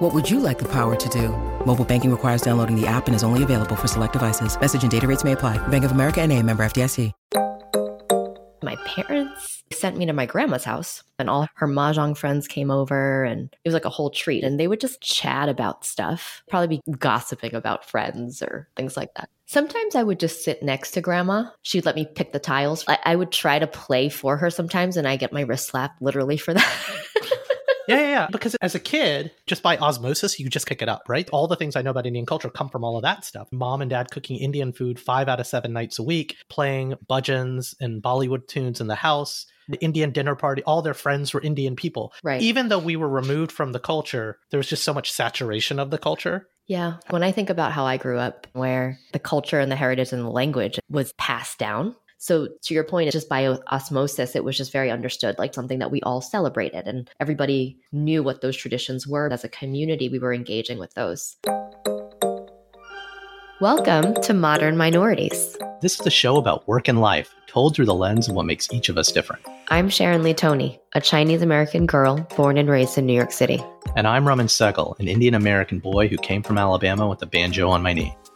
What would you like the power to do? Mobile banking requires downloading the app and is only available for select devices. Message and data rates may apply. Bank of America and a member FDIC. My parents sent me to my grandma's house and all her mahjong friends came over and it was like a whole treat and they would just chat about stuff, probably be gossiping about friends or things like that. Sometimes I would just sit next to grandma. She'd let me pick the tiles. I, I would try to play for her sometimes and I get my wrist slapped literally for that. Yeah, yeah, yeah. Because as a kid, just by osmosis, you just pick it up, right? All the things I know about Indian culture come from all of that stuff. Mom and dad cooking Indian food five out of seven nights a week, playing bhajans and Bollywood tunes in the house. The Indian dinner party, all their friends were Indian people. Right. Even though we were removed from the culture, there was just so much saturation of the culture. Yeah. When I think about how I grew up, where the culture and the heritage and the language was passed down. So, to your point, it's just by osmosis, it was just very understood, like something that we all celebrated, and everybody knew what those traditions were. As a community, we were engaging with those. Welcome to Modern Minorities. This is a show about work and life, told through the lens of what makes each of us different. I'm Sharon Lee Tony, a Chinese American girl born and raised in New York City. And I'm Raman Sehgal, an Indian American boy who came from Alabama with a banjo on my knee.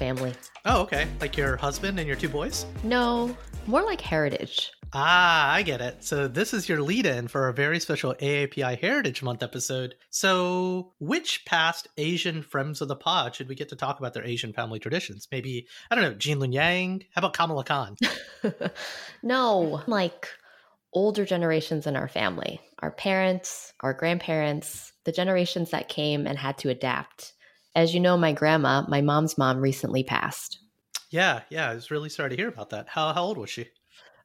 Family. Oh, okay. Like your husband and your two boys? No, more like heritage. Ah, I get it. So this is your lead in for a very special AAPI Heritage Month episode. So which past Asian friends of the pod should we get to talk about their Asian family traditions? Maybe, I don't know, Gene Luen Yang? How about Kamala Khan? no, like older generations in our family, our parents, our grandparents, the generations that came and had to adapt. As you know, my grandma, my mom's mom, recently passed. Yeah, yeah, I was really sorry to hear about that. How how old was she?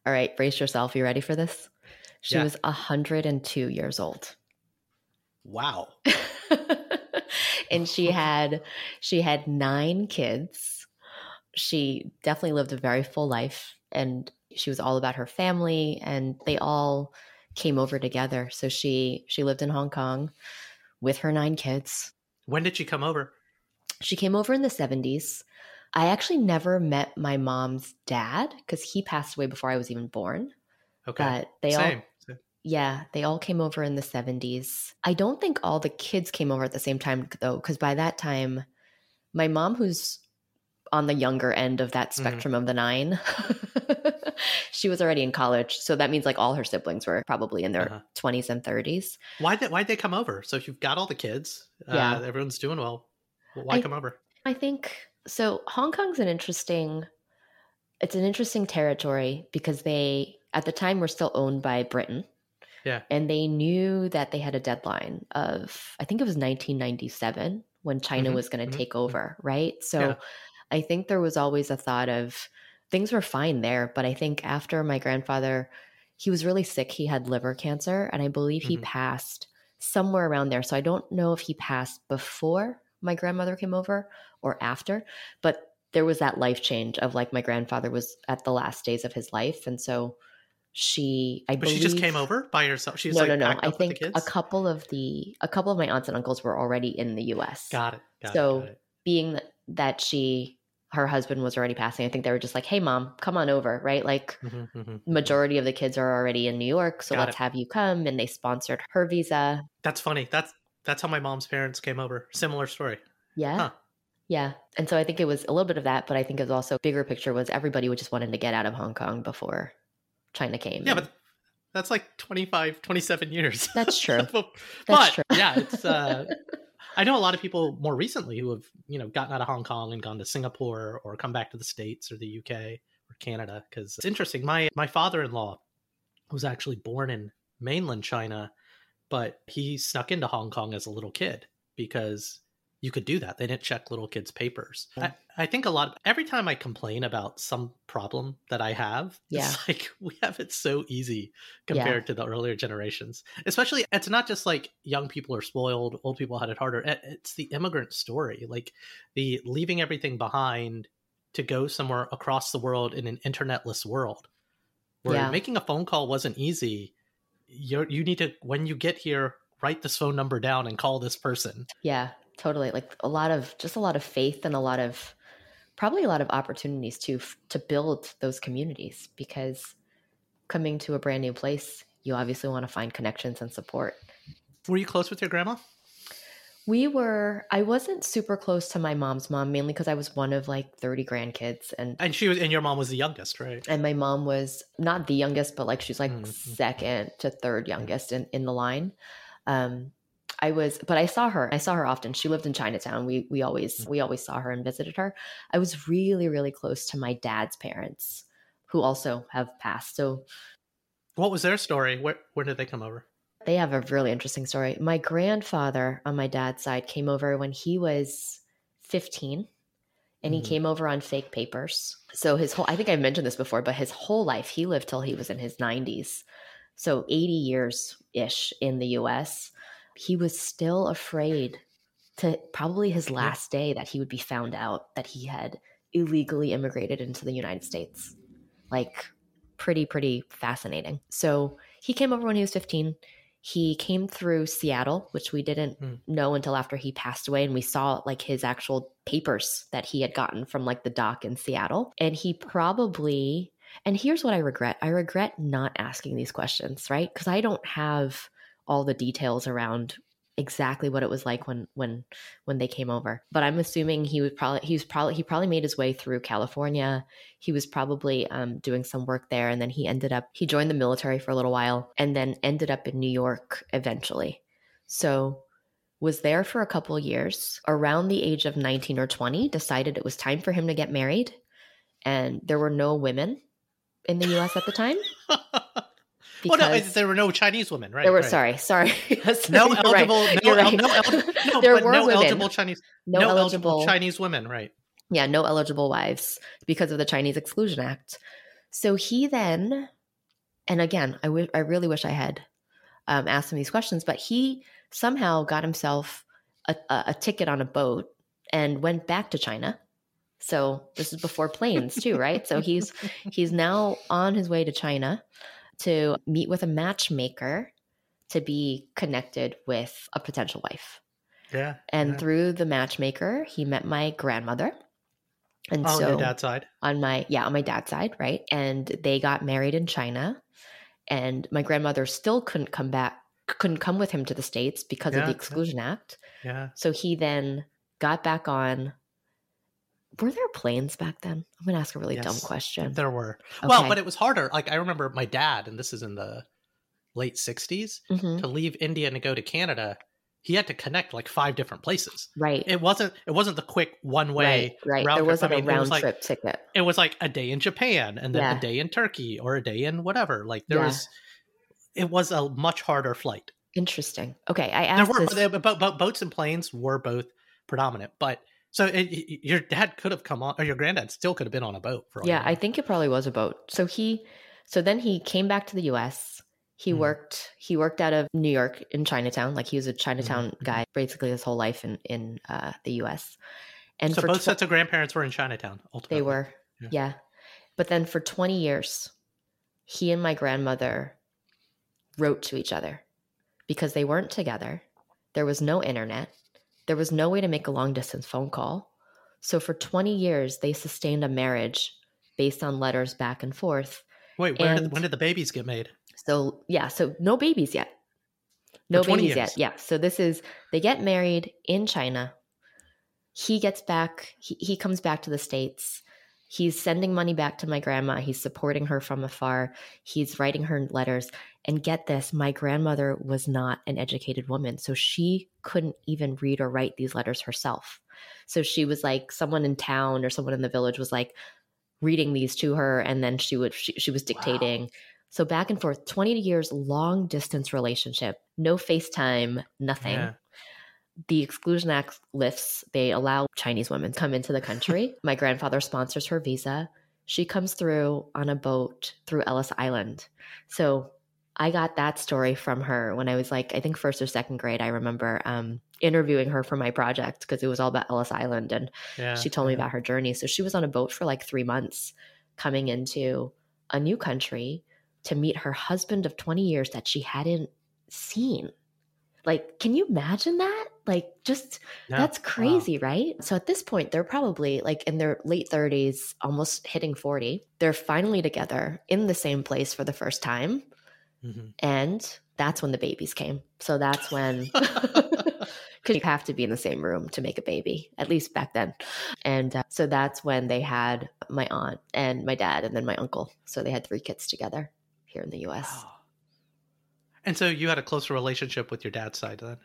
All right, brace yourself. You ready for this? She Yeah. was 102 years old. Wow. and she had she had 9 kids. She definitely lived a very full life and she was all about her family and they all came over together. So she she lived in Hong Kong with her 9 kids. When did she come over? She came over in the 70s. I actually never met my mom's dad because he passed away before I was even born. Okay. But they all Same. Same. yeah, they all came over in the 70s. I don't think all the kids came over at the same time though, because by that time, my mom, who's on the younger end of that Mhm. spectrum of the nine, she was already in college. So that means like all her siblings were probably in their Uh-huh. 20s and 30s. Why did they, why'd they come over? So if you've got all the kids, Yeah. uh, everyone's doing well. Why I- come over? I think so. Hong Kong's an interesting, it's an interesting territory because they, at the time, were still owned by Britain. Yeah. And they knew that they had a deadline of, I think it was 1997 when China Mhm, was going to mhm, take mhm. over, right? So Yeah. I think there was always a thought of things were fine there. But I think after my grandfather, he was really sick. He had liver cancer. And I believe he Mhm. passed somewhere around there. So I don't know if he passed before my grandmother came over or after, but there was that life change of like my grandfather was at the last days of his life. And so she, I But believe she just came over by herself. She was no, like no, no. I up with the think a couple of the a couple of my aunts and uncles were already in the U.S. Got it. Got so it. Got it. being that she her husband was already passing, I think they were just like, "Hey, mom, come on over." Right? Like Mhm, mhm. majority of the kids are already in New York, so Got let's it. have you come. And they sponsored her visa. That's funny. That's that's how my mom's parents came over. Similar story. Yeah. Huh. Yeah. And so I think it was a little bit of that, but I think it was also bigger picture was everybody was just wanting to get out of Hong Kong before China came. Yeah, but that's like 25, 27 years. That's true. but That's true. yeah, it's uh I know a lot of people more recently who have, you know, gotten out of Hong Kong and gone to Singapore or come back to the States or the UK or Canada because it's interesting. My my father in law was actually born in mainland China, but he snuck into Hong Kong as a little kid because you could do that. They didn't check little kids' papers. I, I think a lot, of, every time I complain about some problem that I have, Yeah. it's like we have it so easy compared to the earlier generations. Especially, it's not just like young people are spoiled, old people had it harder. It's the immigrant story, like the leaving everything behind to go somewhere across the world in an internetless world where Yeah. making a phone call wasn't easy. You're, you need to, when you get here, write this phone number down and call this person. Yeah, totally. Like a lot of just a lot of faith and a lot of probably a lot of opportunities to to build those communities because coming to a brand new place, you obviously want to find connections and support. Were you close with your grandma? We were I wasn't super close to my mom's mom mainly because I was one of like 30 grandkids and And she was, and your mom was the youngest, right? and my mom was not the youngest but like she's like Mhm. second to third youngest in in the line. Um I was but I saw her. I saw her often. She lived in Chinatown. We we always we always saw her and visited her. I was really really close to my dad's parents who also have passed. So What was their story? Where where did they come over? They have a really interesting story. My grandfather on my dad's side came over when he was 15 and he Mhm. came over on fake papers. So his whole I think I mentioned this before, but his whole life he lived till he was in his 90s. So 80 years ish in the US. He was still afraid to probably his last day that he would be found out that he had illegally immigrated into the United States. Like pretty pretty fascinating. So he came over when he was 15. He came through Seattle, which we didn't Hmm. know until after he passed away and we saw like his actual papers that he had gotten from like the dock in Seattle. And he probably and here's what I regret. I regret not asking these questions, right? Cuz I don't have all the details around exactly what it was like when when when they came over. But I'm assuming he would probably he was probably he probably made his way through California. He was probably um, doing some work there, and then he ended up he joined the military for a little while, and then ended up in New York eventually. So was there for a couple years. Around the age of 19 or 20, decided it was time for him to get married, and there were no women in the U.S. at the time. well, no, there were no Chinese women, right? there were right. sorry, sorry. No you're right. eligible, no, right. no, el- no, there were no women. eligible Chinese, no, no, eligible, eligible Chinese women, right? yeah, no eligible wives because of the Chinese Exclusion Act. So he then, and again, I wi- I really wish I had um, asked him these questions, but he somehow got himself a, a, a ticket on a boat and went back to China. So this is before planes too, right? So he's he's now on his way to China to meet with a matchmaker to be connected with a potential wife. Yeah. And yeah. through the matchmaker, he met my grandmother. And Oh, on so your dad's side. on my yeah, on my dad's side, right? And they got married in China. And my grandmother still couldn't come back couldn't come with him to the States because Yeah, of the yeah. Exclusion Act. Yeah. So he then got back on were there planes back then? I'm gonna ask a really dumb question. There were. Well, but it was harder. Like I remember my dad, and this is in the late '60s, Mhm. to leave India and to go to Canada. He had to connect like five different places. Right. It wasn't. It wasn't the quick one way. right, right. round There wasn't I mean, a round was like- trip ticket. It was like a day in Japan, and then Yeah. a day in Turkey, or a day in whatever. Like there Yeah. was. It was a much harder flight. Interesting. Okay. I asked There were, this. but, but, but boats and planes were both predominant. But so it, your dad could have come on, or your granddad still could have been on a boat for. yeah i think it probably was a boat so he so then he came back to the us he Mhm. worked he worked out of new york in chinatown like he was a chinatown Mhm. guy basically his whole life in in uh, the us and so for both tw- sets of grandparents were in Chinatown. Ultimately, they were Yeah. yeah. but then for 20 years he and my grandmother wrote to each other because they weren't together there was no internet there was no way to make a long distance phone call so for 20 years they sustained a marriage based on letters back and forth Wait, where did, when did the babies get made? so yeah, so no babies yet. No babies years. yet. Yeah. So this is they get married in China. He gets back, he, he comes back to the States. He's sending money back to my grandma. He's supporting her from afar. He's writing her letters. And get this, my grandmother was not an educated woman. So she couldn't even read or write these letters herself. So she was like, someone in town or someone in the village was like, reading these to her and then she would she, she was dictating wow. so back and forth 20 years long distance relationship no facetime nothing yeah. The exclusion act lifts they allow chinese women to come into the country my grandfather sponsors her visa she comes through on a boat through ellis island so I got that story from her when I was like, I think first or second grade. I remember um, interviewing her for my project because it was all about Ellis Island. And yeah, she told me about her journey. So she was on a boat for like three months coming into a new country to meet her husband of 20 years that she hadn't seen. Like, can you imagine that? Like, just yeah. that's crazy, wow. right? So at this point, they're probably like in their late 30s, almost hitting 40. They're finally together in the same place for the first time Mm-hmm. And that's when the babies came. So that's when, because you have to be in the same room to make a baby, at least back then. And uh, so that's when they had my aunt and my dad and then my uncle. So they had three kids together here in the US. Wow. And so you had a closer relationship with your dad's side then?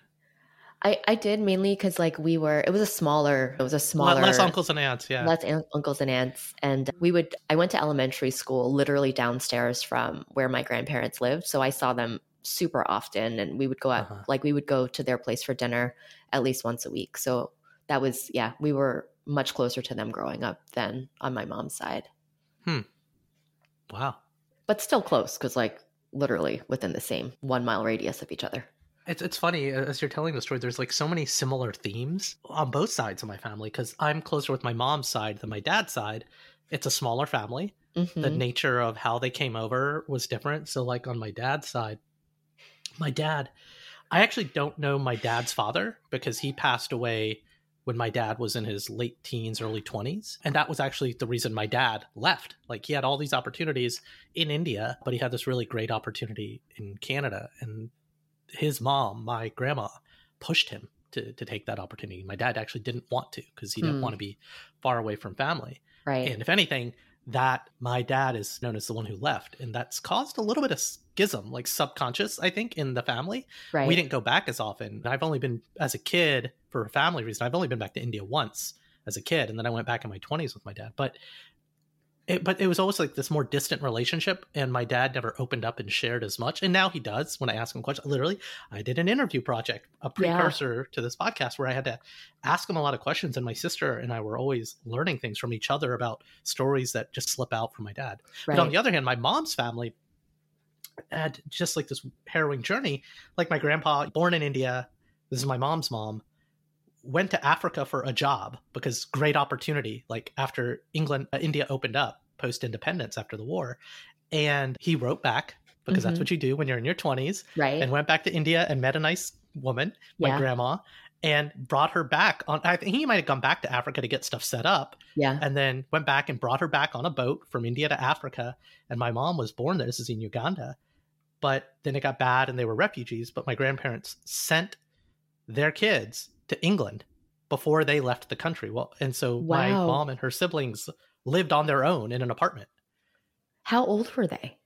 I, I did mainly because like we were it was a smaller it was a smaller less uncles and aunts yeah. less an- uncles and aunts and we would I went to elementary school literally downstairs from where my grandparents lived so I saw them super often and we would go out uh-huh. like we would go to their place for dinner at least once a week so that was yeah we were much closer to them growing up than on my mom's side. Hmm. Wow. But still close because like literally within the same one mile radius of each other it's it's funny as you're telling the story. There's like so many similar themes on both sides of my family because I'm closer with my mom's side than my dad's side. It's a smaller family. Mm-hmm. The nature of how they came over was different. So, like on my dad's side, my dad, I actually don't know my dad's father because he passed away when my dad was in his late teens, early 20s. And that was actually the reason my dad left. Like he had all these opportunities in India, but he had this really great opportunity in Canada. And his mom, my grandma, pushed him to to take that opportunity. My dad actually didn't want to because he didn't mm. want to be far away from family. Right. And if anything, that my dad is known as the one who left, and that's caused a little bit of schism, like subconscious, I think, in the family. Right. We didn't go back as often. I've only been as a kid for a family reason. I've only been back to India once as a kid, and then I went back in my twenties with my dad. But it, but it was always like this more distant relationship and my dad never opened up and shared as much and now he does when i ask him questions literally i did an interview project a precursor yeah. to this podcast where i had to ask him a lot of questions and my sister and i were always learning things from each other about stories that just slip out from my dad right. but on the other hand my mom's family had just like this harrowing journey like my grandpa born in india this is my mom's mom went to Africa for a job because great opportunity. Like after England, uh, India opened up post independence after the war, and he wrote back because mm-hmm. that's what you do when you're in your 20s, right? And went back to India and met a nice woman, my yeah. grandma, and brought her back on. I think he might have gone back to Africa to get stuff set up, yeah, and then went back and brought her back on a boat from India to Africa. And my mom was born there. This is in Uganda. But then it got bad and they were refugees. But my grandparents sent their kids to England before they left the country. Well, and so wow. my mom and her siblings lived on their own in an apartment. How old were they?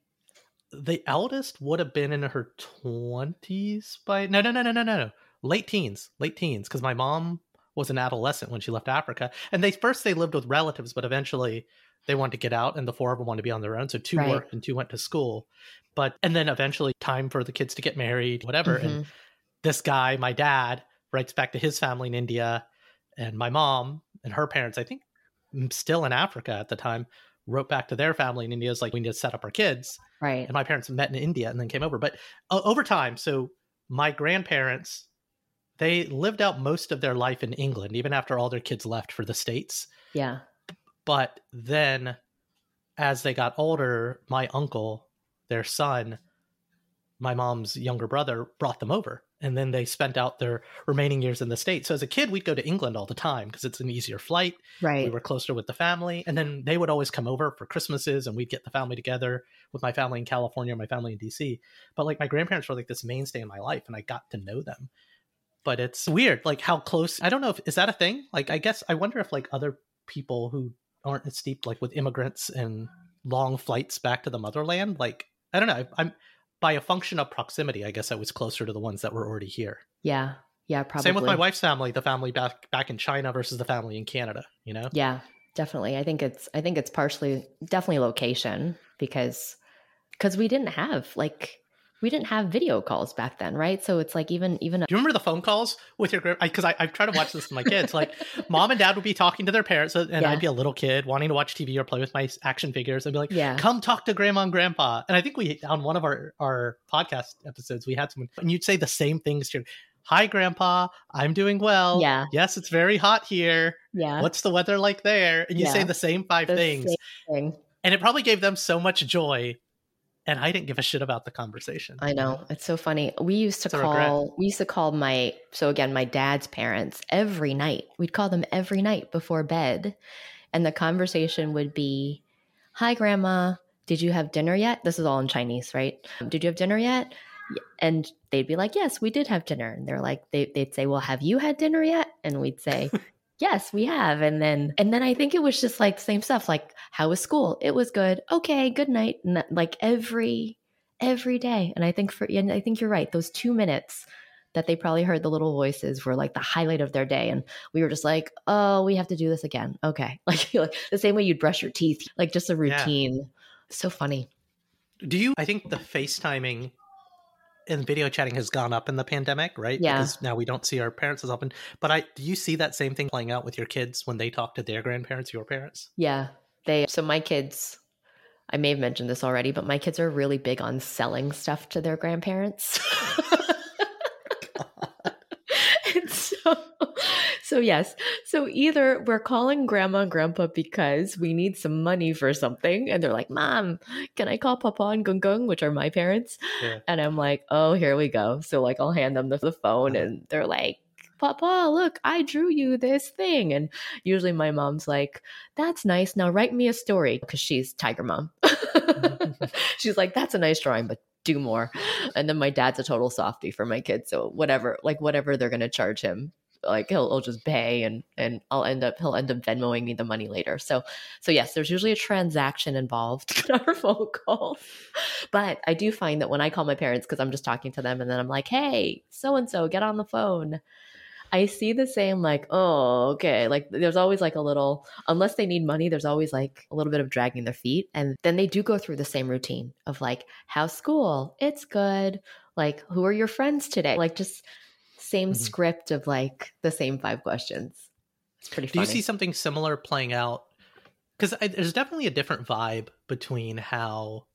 The eldest would have been in her 20s by no no no no no no late teens late teens because my mom was an adolescent when she left Africa and they first they lived with relatives but eventually they wanted to get out and the four of them wanted to be on their own so two right. worked and two went to school but and then eventually time for the kids to get married whatever mm-hmm. and this guy my dad writes back to his family in India, and my mom and her parents, I think, still in Africa at the time, wrote back to their family in India. Is like, we need to set up our kids. Right. And my parents met in India and then came over. But uh, over time, so my grandparents, they lived out most of their life in England, even after all their kids left for the States. Yeah. But then as they got older, my uncle, their son, my mom's younger brother, brought them over and then they spent out their remaining years in the state. So as a kid, we'd go to England all the time because it's an easier flight. Right. We were closer with the family, and then they would always come over for Christmases, and we'd get the family together with my family in California, my family in DC. But like my grandparents were like this mainstay in my life, and I got to know them. But it's weird, like how close. I don't know if is that a thing. Like I guess I wonder if like other people who aren't as steeped like with immigrants and long flights back to the motherland, like I don't know. I'm by a function of proximity, I guess I was closer to the ones that were already here. Yeah. Yeah, probably. Same with my wife's family, the family back back in China versus the family in Canada, you know? Yeah. definitely. I think it's I think it's partially definitely location because because we didn't have like we didn't have video calls back then, right? So it's like even even Do you remember the phone calls with your grand? Because I, I try to watch this with my kids. Like, mom and dad would be talking to their parents, and Yeah. I'd be a little kid wanting to watch TV or play with my action figures. I'd be like, yeah "Come talk to grandma and grandpa." And I think we on one of our our podcast episodes we had someone, and you'd say the same things to your, "Hi, grandpa, I'm doing well. Yeah. yes, it's very hot here. yeah What's the weather like there?" And you say the same five The things, same thing. and it probably gave them so much joy. And I didn't give a shit about the conversation. I know. It's so funny. We used to It's call we used to call my so again, my dad's parents every night. We'd call them every night before bed. And the conversation would be, Hi grandma, did you have dinner yet? This is all in Chinese, right? Did you have dinner yet? And they'd be like, Yes, we did have dinner. And they're like, they, they'd say, Well, have you had dinner yet? And we'd say, Yes, we have. And then and then I think it was just like same stuff, like, how was school? It was good. Okay, good night. And that, like every every day. And I think for and I think you're right. Those two minutes that they probably heard the little voices were like the highlight of their day. And we were just like, oh, we have to do this again. Okay. Like, like the same way you'd brush your teeth, like just a Yeah. routine. So funny. Do you? I think the FaceTiming and video chatting has gone up in the pandemic, right? Yeah. Because now we don't see our parents as often. But I do you see that same thing playing out with your kids when they talk to their grandparents, your parents? Yeah. They so my kids I may have mentioned this already, but my kids are really big on selling stuff to their grandparents. so, so yes. So either we're calling grandma and grandpa because we need some money for something, and they're like, "Mom, can I call Papa and Gung Gung, which are my parents?" Yeah. And I'm like, "Oh, here we go." So like, I'll hand them the, the phone, and they're like. Papa, look, I drew you this thing. And usually my mom's like, that's nice. Now write me a story because she's Tiger Mom. Mm-hmm. she's like, that's a nice drawing, but do more. And then my dad's a total softy for my kids. So whatever, like whatever they're gonna charge him, like he'll, he'll just pay and and I'll end up he'll end up Venmoing me the money later. So so yes, there's usually a transaction involved in our phone calls. But I do find that when I call my parents, because I'm just talking to them and then I'm like, hey, so and so, get on the phone. I see the same, like, oh, okay. Like, there's always like a little, unless they need money, there's always like a little bit of dragging their feet. And then they do go through the same routine of like, how's school? It's good. Like, who are your friends today? Like, just same Mhm. script of like the same five questions. It's pretty Do you see something similar playing out? Because there's definitely a different vibe between how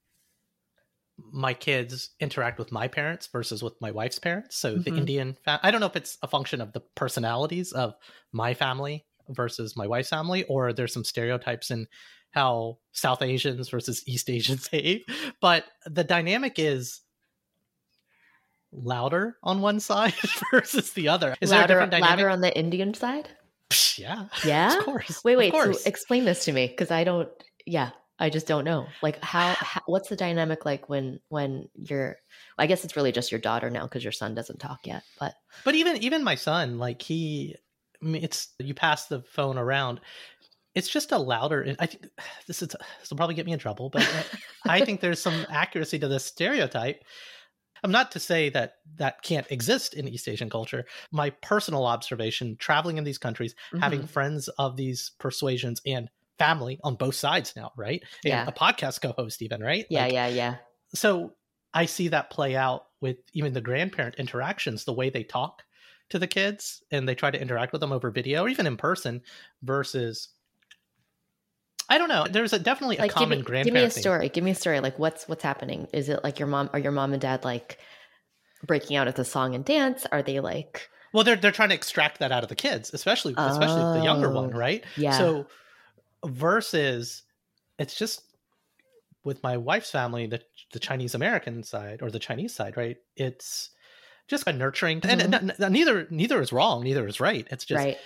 my kids interact with my parents versus with my wife's parents. So the Mhm. Indian, fa- I don't know if it's a function of the personalities of my family versus my wife's family, or there's some stereotypes in how South Asians versus East Asians behave. But the dynamic is louder on one side versus the other. Is there a different dynamic? louder on the Indian side? Psh, yeah. Yeah? Of course. Wait, of wait. So explain this to me because I don't. Yeah, I just don't know. Like, how, how? What's the dynamic like when when you're? I guess it's really just your daughter now because your son doesn't talk yet. But But even even my son, like he, I mean, it's you pass the phone around. It's just a louder. I think this is this will probably get me in trouble, but I think there's some accuracy to this stereotype. I'm not to say that that can't exist in East Asian culture. My personal observation, traveling in these countries, having Mhm. friends of these persuasions and family on both sides now, right? And Yeah. a podcast co-host, even right? yeah, Like, yeah, yeah. so I see that play out with even the grandparent interactions, the way they talk to the kids and they try to interact with them over video or even in person versus I don't know. There's a definitely a Like, give common me, grandparent give me a thing. story. Give me a story. Like, what's what's happening? Is it like your mom? Are your mom and dad like breaking out at the song and dance? Are they like? Well, they're they're trying to extract that out of the kids, especially especially the younger one, oh. right? Yeah. So versus it's just with my wife's family, the the Chinese American side or the Chinese side, right? It's just a nurturing, and, Mhm. and, and neither neither is wrong, neither is right. It's just right.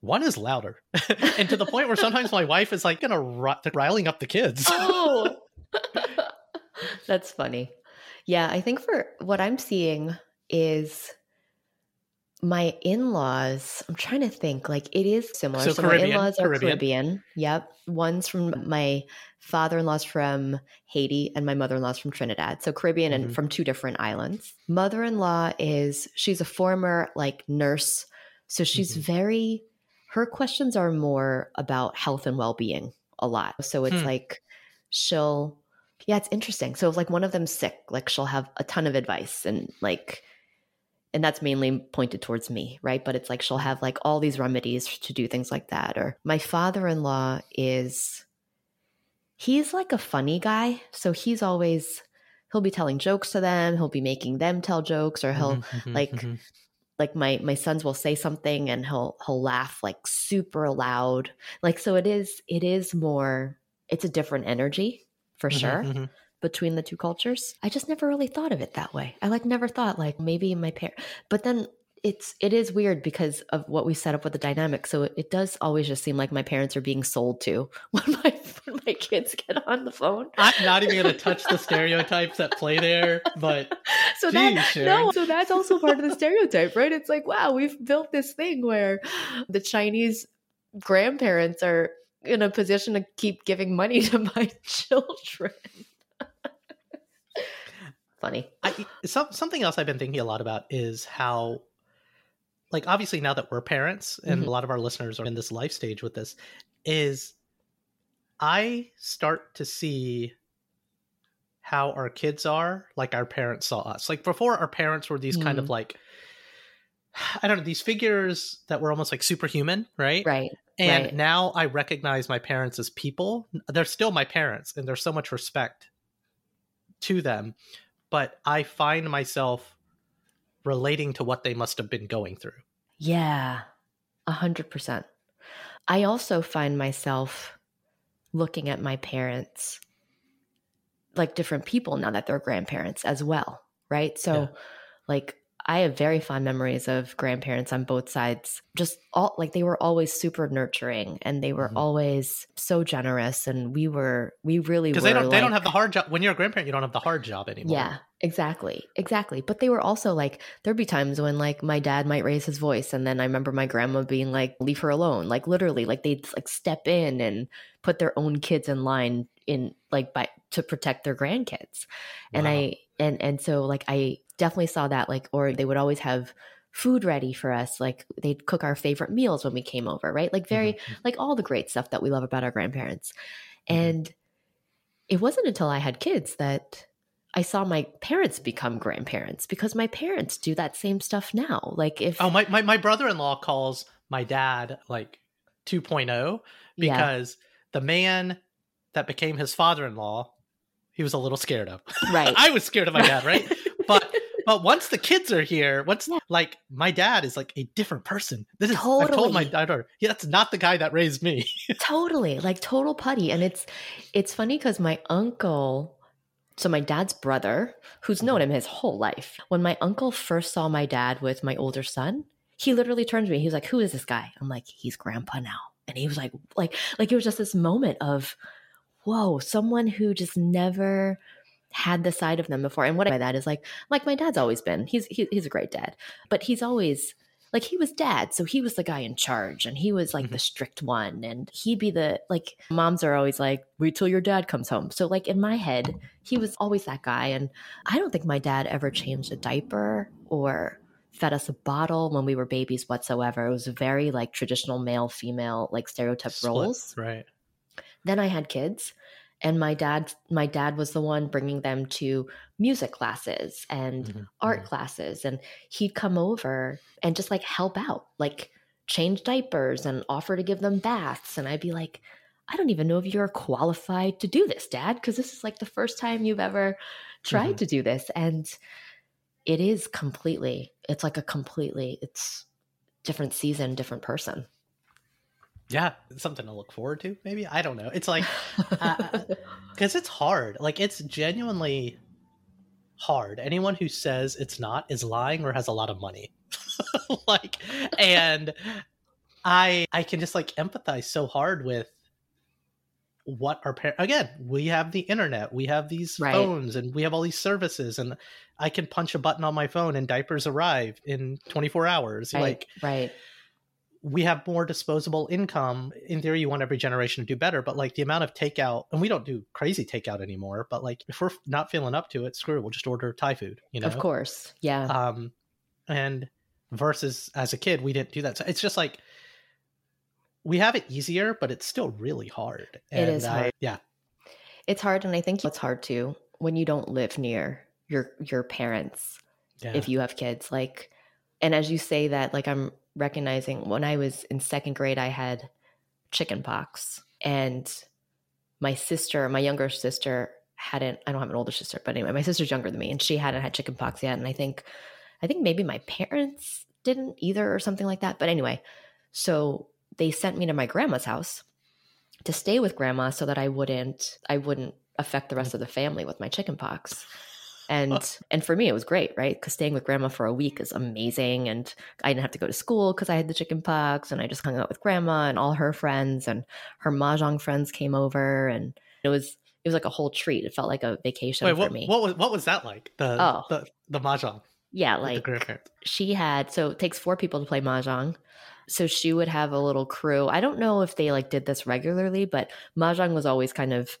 one is louder, and to the point where sometimes my wife is like gonna ri- riling up the kids. Oh, that's funny. Yeah, I think for what I'm seeing is my in-laws. I'm trying to think. Like it is similar. So So, my Caribbean, in-laws are Caribbean. Caribbean. Yep. One's from my father-in-law's from Haiti, and my mother-in-law's from Trinidad. So Caribbean Mhm. and from two different islands. Mother-in-law is she's a former like nurse, so she's Mhm. very her questions are more about health and well-being a lot. So it's Hmm. like she'll yeah, it's interesting. So if like one of them's sick, like she'll have a ton of advice and like and that's mainly pointed towards me, right? But it's like she'll have like all these remedies to do things like that. Or my father-in-law is he's like a funny guy. So he's always he'll be telling jokes to them, he'll be making them tell jokes, or he'll Mhm, mhm, like mhm. like my my sons will say something and he'll he'll laugh like super loud. Like so it is it is more it's a different energy for Mhm, sure mhm. Between the two cultures. I just never really thought of it that way. I like never thought like maybe my parent, but then it's it is weird because of what we set up with the dynamic. So it, it does always just seem like my parents are being sold to when my when my kids get on the phone. I'm not even going to touch the stereotypes that play there, but So Geez, that Sharon. no, so that's also part of the stereotype, right? It's like wow, we've built this thing where the Chinese grandparents are in a position to keep giving money to my children. Funny. I, some, something else I've been thinking a lot about is how, like, obviously now that we're parents and Mhm. a lot of our listeners are in this life stage with this, is I start to see how our kids are like our parents saw us. Like before, our parents were these kind of Mm. like, I don't know, these figures that were almost like superhuman, right? Right. And right. now I recognize my parents as people. They're still my parents, and there's so much respect to them. But I find myself relating to what they must have been going through. Yeah, a hundred percent. I also find myself looking at my parents like different people now that they're grandparents as well, right? So, Yeah. like, I have very fond memories of grandparents on both sides. Just all like they were always super nurturing and they were Mhm. always so generous, and we were we really Because they don't they don't have the hard job. When you're a grandparent, you don't have the hard job anymore. yeah, exactly. Exactly. But they were also like, there'd be times when like my dad might raise his voice. And then I remember my grandma being like, leave her alone. Like literally, like they'd like step in and put their own kids in line in like by to protect their grandkids. And I, and, and so like I definitely saw that like, or they would always have food ready for us. Like they'd cook our favorite meals when we came over, right? Like very, Mhm. like all the great stuff that we love about our grandparents. Mhm. And it wasn't until I had kids that I saw my parents become grandparents because my parents do that same stuff now. Like if Oh, my, my, my brother in law calls my dad like 2.0 yeah, because the man that became his father in law, he was a little scared of. right. I was scared of my dad, right? but but once the kids are here, once Yeah. like my dad is like a different person. This is totally. I've told my daughter, yeah, that's not the guy that raised me. totally like total putty and it's it's funny because my uncle so my dad's brother who's known mm-hmm. him his whole life when my uncle first saw my dad with my older son he literally turned to me he was like who is this guy i'm like he's grandpa now and he was like like like it was just this moment of whoa someone who just never had the side of them before and what I mean by that is like like my dad's always been he's he, he's a great dad but he's always like he was dad so he was the guy in charge and he was like mm-hmm. the strict one and he'd be the like moms are always like wait till your dad comes home. So like in my head he was always that guy and i don't think my dad ever changed a diaper or fed us a bottle when we were babies whatsoever. It was very like traditional male female like stereotype Split, roles. Right. then i had kids and my dad my dad was the one bringing them to music classes and Mhm, art mhm. classes and he'd come over and just like help out like change diapers and offer to give them baths and i'd be like i don't even know if you're qualified to do this dad because this is like the first time you've ever tried Mhm. to do this and it is completely it's like a completely it's different season different person Yeah, something to look forward to. Maybe I don't know. It's like uh, because it's hard. Like it's genuinely hard. Anyone who says it's not is lying or has a lot of money. like, and I I can just like empathize so hard with what our parents again we have the internet we have these Right. phones and we have all these services and i can punch a button on my phone and diapers arrive in 24 hours right like right we have more disposable income. In theory, you want every generation to do better, but like the amount of takeout, and we don't do crazy takeout anymore. But like if we're not feeling up to it, screw it, we'll just order Thai food. You know, of course yeah Um, and versus as a kid, we didn't do that. So it's just like we have it easier, but it's still really hard. It is I- hard. yeah. It's hard, and I think it's hard too when you don't live near your your parents yeah. if you have kids. Like, and as you say that, like I'm recognizing when I was in second grade, I had chicken pox, and my sister, my younger sister, hadn't. I don't have an older sister, but anyway, my sister's younger than me, and she hadn't had chicken pox yet. And I think, I think maybe my parents didn't either, or something like that. But anyway, so they sent me to my grandma's house to stay with grandma so that I wouldn't I wouldn't affect the rest of the family with my chicken pox. And and for me it was great, right? Cuz staying with grandma for a week is amazing and I didn't have to go to school cuz I had the chicken pox and I just hung out with grandma and all her friends and her mahjong friends came over and it was it was like a whole treat. It felt like a vacation Wait, for what, me. what was what was that like? The Oh. the the mahjong yeah, like she had so it takes four people to play mahjong so she would have a little crew i don't know if they like did this regularly but mahjong was always kind of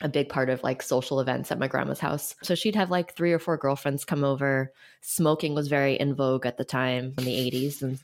a big part of like social events at my grandma's house. So she'd have like three or four girlfriends come over. Smoking was very in vogue at the time in the 80s and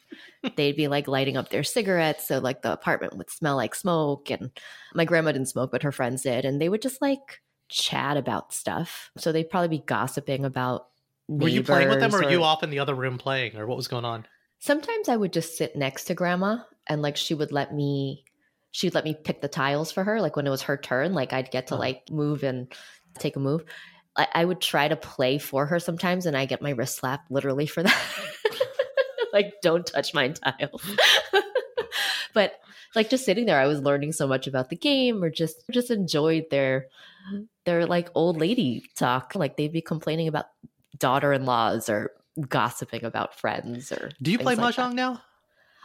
they'd be like lighting up their cigarettes so like the apartment would smell like smoke and my grandma didn't smoke but her friends did and they would just like chat about stuff. So they'd probably be gossiping about Were you playing with them, or neighbors were you off in the other room playing, or what was going on? sometimes I would just sit next to grandma and like she would let me she'd let me pick the tiles for her like when it was her turn like I'd get to Uh-huh. like move and take a move. I, I would try to play for her sometimes and I get my wrist slapped literally for that. Like don't touch my tiles. But like just sitting there I was learning so much about the game or just just enjoyed their their like old lady talk. Like they'd be complaining about daughter-in-laws or gossiping about friends or Do you play things like mahjong now?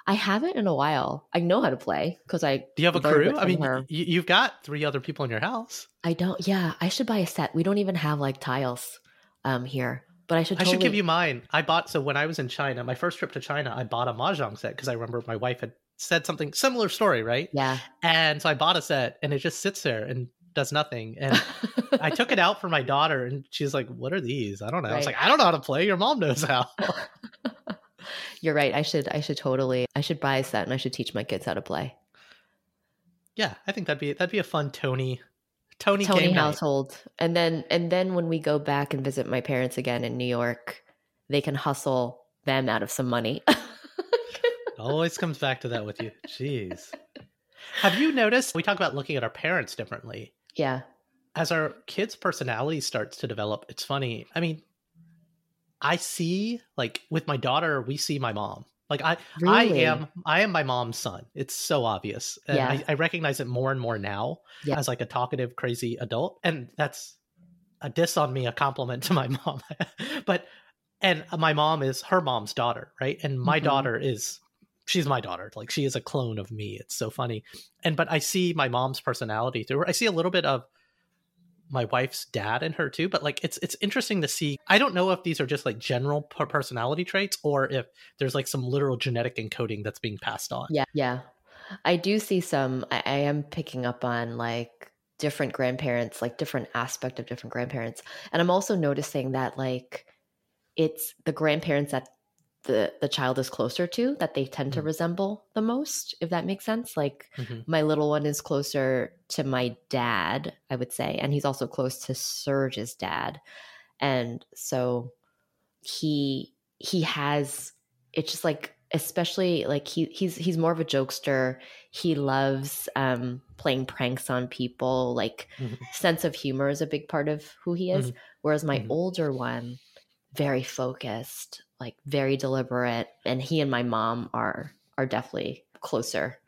I haven't in a while. I know how to play because I Do you have a crew? I mean, her. you've got three other people in your house. I don't. Yeah, I should buy a set. We don't even have like tiles um here, but I should. I should give you mine. I bought so when I was in China, my first trip to China, I bought a mahjong set because I remember my wife had said something similar story, right? Yeah. And so I bought a set, and it just sits there and does nothing. And I took it out for my daughter, and she's like, "What are these? I don't know." I was like, "I don't know how to play. Your mom knows how." You're right. I should. I should totally. I should buy a set and I should teach my kids how to play. yeah, I think that'd be that'd be a fun Tony Tony, Tony game night. household, and then and then when we go back and visit my parents again in New York, they can hustle them out of some money. Always comes back to that with you. Jeez. Have you noticed we talk about looking at our parents differently? yeah. As our kids' personality starts to develop, it's funny. I mean, I see like with my daughter, we see my mom. Like I Really? I am I am my mom's son. It's so obvious. And Yeah. I, I recognize it more and more now Yeah. as like a talkative, crazy adult. And that's a diss on me, a compliment to my mom. but and my mom is her mom's daughter, right? And my Mhm. daughter is she's my daughter. Like she is a clone of me. It's so funny. And but I see my mom's personality through her. I see a little bit of my wife's dad in her too but like it's it's interesting to see i don't know if these are just like general personality traits or if there's like some literal genetic encoding that's being passed on Yeah, yeah. I do see some. I, I am picking up on like different grandparents, like different aspect of different grandparents, and I'm also noticing that like it's the grandparents that the the child is closer to that they tend to Mhm. resemble the most. If that makes sense, like Mhm. my little one is closer to my dad, I would say, and he's also close to Serge's dad, and so he he has it's just like especially like he he's he's more of a jokester he loves um playing pranks on people like Mhm. sense of humor is a big part of who he is whereas my Mhm. older one very focused like very deliberate and he and my mom are are definitely closer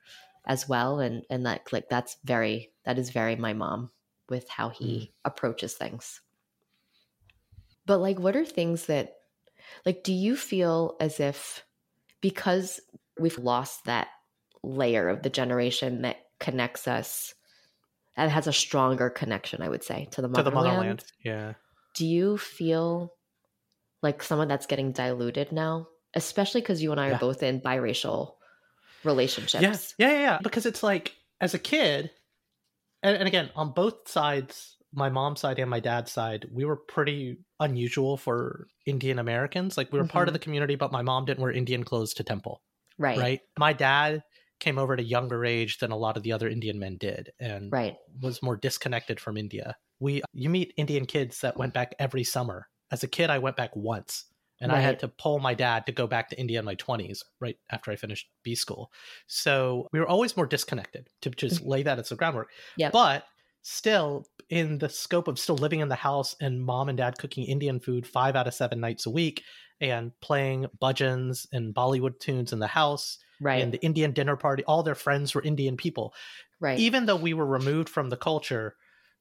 as well and and that like that's very that is very my mom with how hmm. he approaches things. But like what are things that like do you feel as if because we've lost that layer of the generation that connects us that has a stronger connection i would say to the to the motherland, motherland yeah. do you feel like someone that's getting diluted now especially because you and i Yeah. are both in biracial relationships yes yeah, yeah yeah because it's like as a kid and, and again on both sides my mom's side and my dad's side we were pretty unusual for indian americans like we were part of the mm-hmm. community but my mom didn't wear indian clothes to temple right right? My dad came over at a younger age than a lot of the other Indian men did and Right. was more disconnected from India. We you meet Indian kids that went back every summer. As a kid I went back once and I had to pull my dad to go back to India in my 20s right after I finished B school. So we were always more disconnected to just lay that as the groundwork. Yep. But still in the scope of still living in the house and mom and dad cooking Indian food 5 out of 7 nights a week and playing bhajans and Bollywood tunes in the house Right. and the Indian dinner party. All their friends were Indian people. right. Even though we were removed from the culture,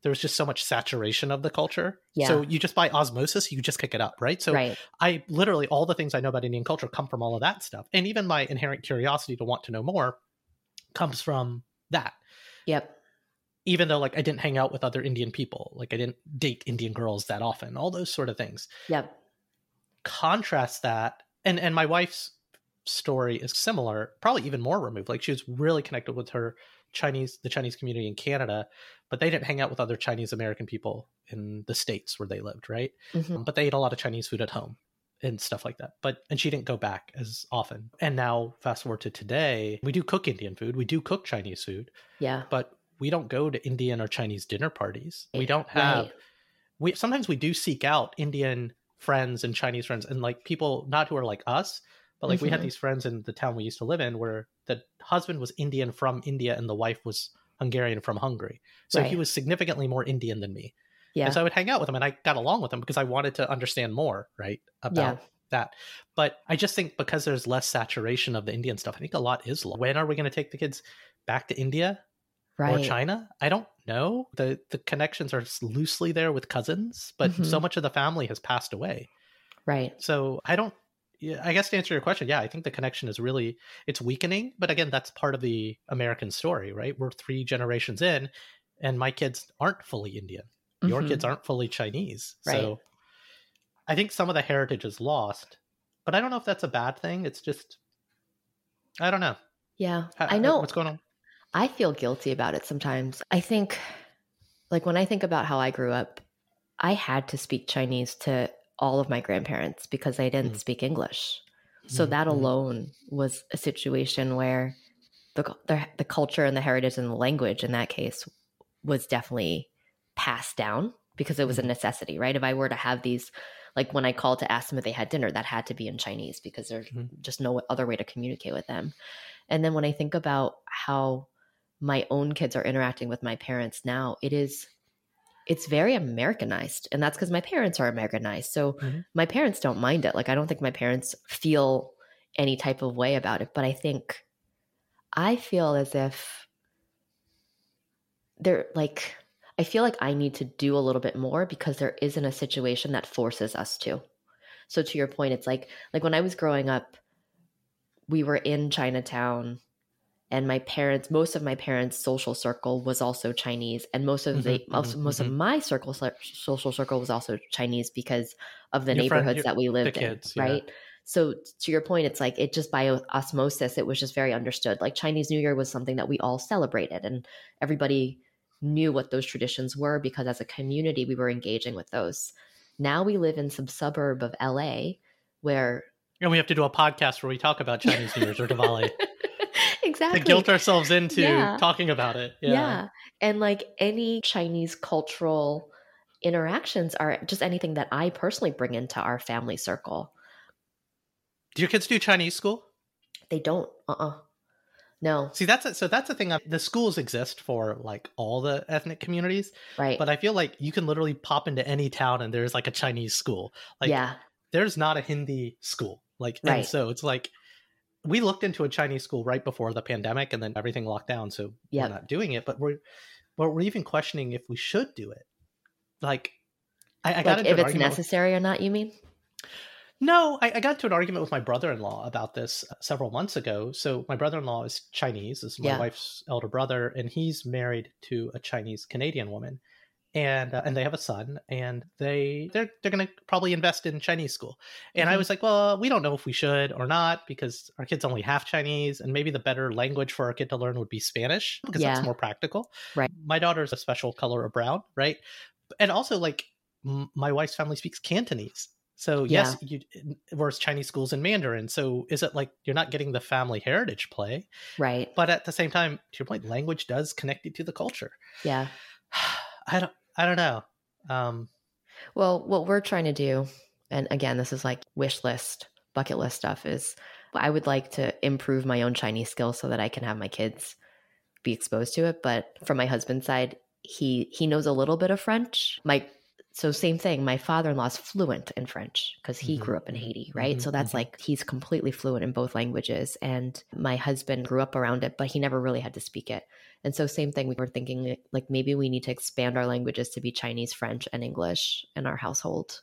there was just so much saturation of the culture. Yeah. So you just by osmosis, you just pick it up, right? So right. I literally all the things I know about Indian culture come from all of that stuff. And even my inherent curiosity to want to know more comes from that. Yep. Even though like I didn't hang out with other Indian people, like I didn't date Indian girls that often, all those sort of things. Yep. Contrast that and and my wife's story is similar, probably even more removed. Like she was really connected with her Chinese, the Chinese community in Canada, but they didn't hang out with other Chinese American people in the states where they lived, right? Mhm. But they ate a lot of Chinese food at home and stuff like that. But and she didn't go back as often. And now fast forward to today, we do cook Indian food, we do cook Chinese food, Yeah. but we don't go to Indian or Chinese dinner parties. We don't have right. we sometimes we do seek out Indian friends and Chinese friends and like people not who are like us, but like we had these friends in the town we used to live in where the husband was Indian from India and the wife was Hungarian from Hungary. So he was significantly more Indian than me. Yeah. And so I would hang out with him and I got along with him because I wanted to understand more, right? About that. But I just think because there's less saturation of the Indian stuff, I think a lot is lost. When are we going to take the kids back to India right. or China? I don't know. The the connections are loosely there with cousins, but so Mhm. much of the family has passed away. Right. So I don't yeah, I guess to answer your question, yeah, I think the connection is really it's weakening, but again, that's part of the American story, right? We're 3 generations in and my kids aren't fully Indian. Your Mhm. kids aren't fully Chinese. Right. So I think some of the heritage is lost, but I don't know if that's a bad thing. It's just I don't know. Yeah. How- I know. what's going on. I feel guilty about it sometimes. I think, like, when I think about how I grew up, I had to speak Chinese to all of my grandparents because they didn't Mhm. speak English. So Mhm, that mhm. alone was a situation where the, the the culture and the heritage and the language in that case was definitely passed down because it was a necessity, right? If I were to have these, like when I called to ask them if they had dinner, that had to be in Chinese because there's Mhm. just no other way to communicate with them. And then when I think about how my own kids are interacting with my parents now, it is it's very Americanized. And that's because my parents are Americanized. So Mhm. my parents don't mind it. Like I don't think my parents feel any type of way about it. But I think I feel as if they're like I feel like I need to do a little bit more because there isn't a situation that forces us to. So to your point, it's like like when I was growing up, we were in Chinatown and my parents most of my parents social circle was also chinese and most of the Mhm, most, mhm, most of mhm. my circle social circle was also chinese because of the Your friend- neighborhoods your- that we lived kids, in yeah. right so to your point it's like it just by osmosis it was just very understood like chinese new year was something that we all celebrated and everybody knew what those traditions were because as a community we were engaging with those now we live in some suburb of la where And we have to do a podcast where we talk about Chinese New Year's or Diwali exactly to guilt ourselves into Yeah. talking about it. Yeah. Yeah. And like any Chinese cultural interactions are just anything that I personally bring into our family circle. Do your kids do Chinese school? They don't, uh uh No, See, that's it. So that's the thing. uh, The schools exist for like all the ethnic communities, right. but I feel like you can literally pop into any town and there's like a Chinese school. Like yeah. there's not a Hindi school. Like, Right. and so it's like we looked into a Chinese school right before the pandemic, and then everything locked down, so Yep. we're not doing it. But we're, but we're even questioning if we should do it. Like, I, I got Like into if it's argument with- necessary or not, you mean? No, I, I got to an argument with my brother-in-law about this uh, several months ago. So my brother-in-law is Chinese, is my Yeah. wife's elder brother, and he's married to a Chinese Canadian woman, and uh, and they have a son, and they they're they're going to probably invest in Chinese school. And I Mhm. was like, well, we don't know if we should or not because our kid's only half Chinese, and maybe the better language for our kid to learn would be Spanish because Yeah. that's more practical. Right. My daughter's a special color of brown, right? And also, like m- my wife's family speaks Cantonese. So yes, you whereas Chinese schools in Mandarin. So is it like you're not getting the family heritage play? Right. But at the same time, to your point, language does connect you to the culture. Yeah. I don't I don't know. Um well, what we're trying to do, and again, this is like wish list, bucket list stuff, is I would like to improve my own Chinese skills so that I can have my kids be exposed to it. But from my husband's side, he he knows a little bit of French. My so same thing. My father-in-law is fluent in French because he mm-hmm. grew up in Haiti, right? Mm-hmm. So that's mm-hmm. like he's completely fluent in both languages. And my husband grew up around it, but he never really had to speak it. And so same thing. We were thinking like maybe we need to expand our languages to be Chinese, French, and English in our household.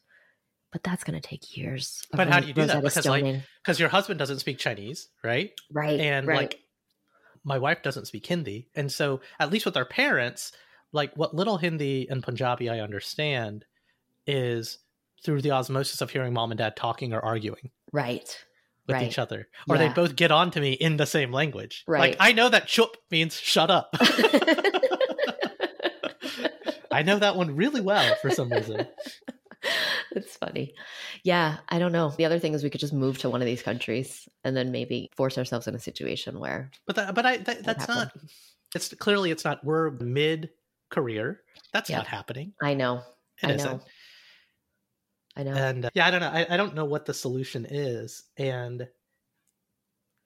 But that's going to take years. But how do you do that? Because like because your husband doesn't speak Chinese, right? Right. And right. like my wife doesn't speak Hindi, and so at least with our parents like what little Hindi and Punjabi I understand is through the osmosis of hearing mom and dad talking or arguing. Right. With right. each other. Or yeah. they both get on to me in the same language. Right. Like I know that chup means shut up. I know that one really well for some reason. It's funny. Yeah, I don't know. The other thing is we could just move to one of these countries and then maybe force ourselves in a situation where But that, but I that, that's not it's clearly it's not we're mid career. That's yeah. not happening. I know. It I isn't. know. I know. And uh, yeah, I don't know. I, I don't know what the solution is. And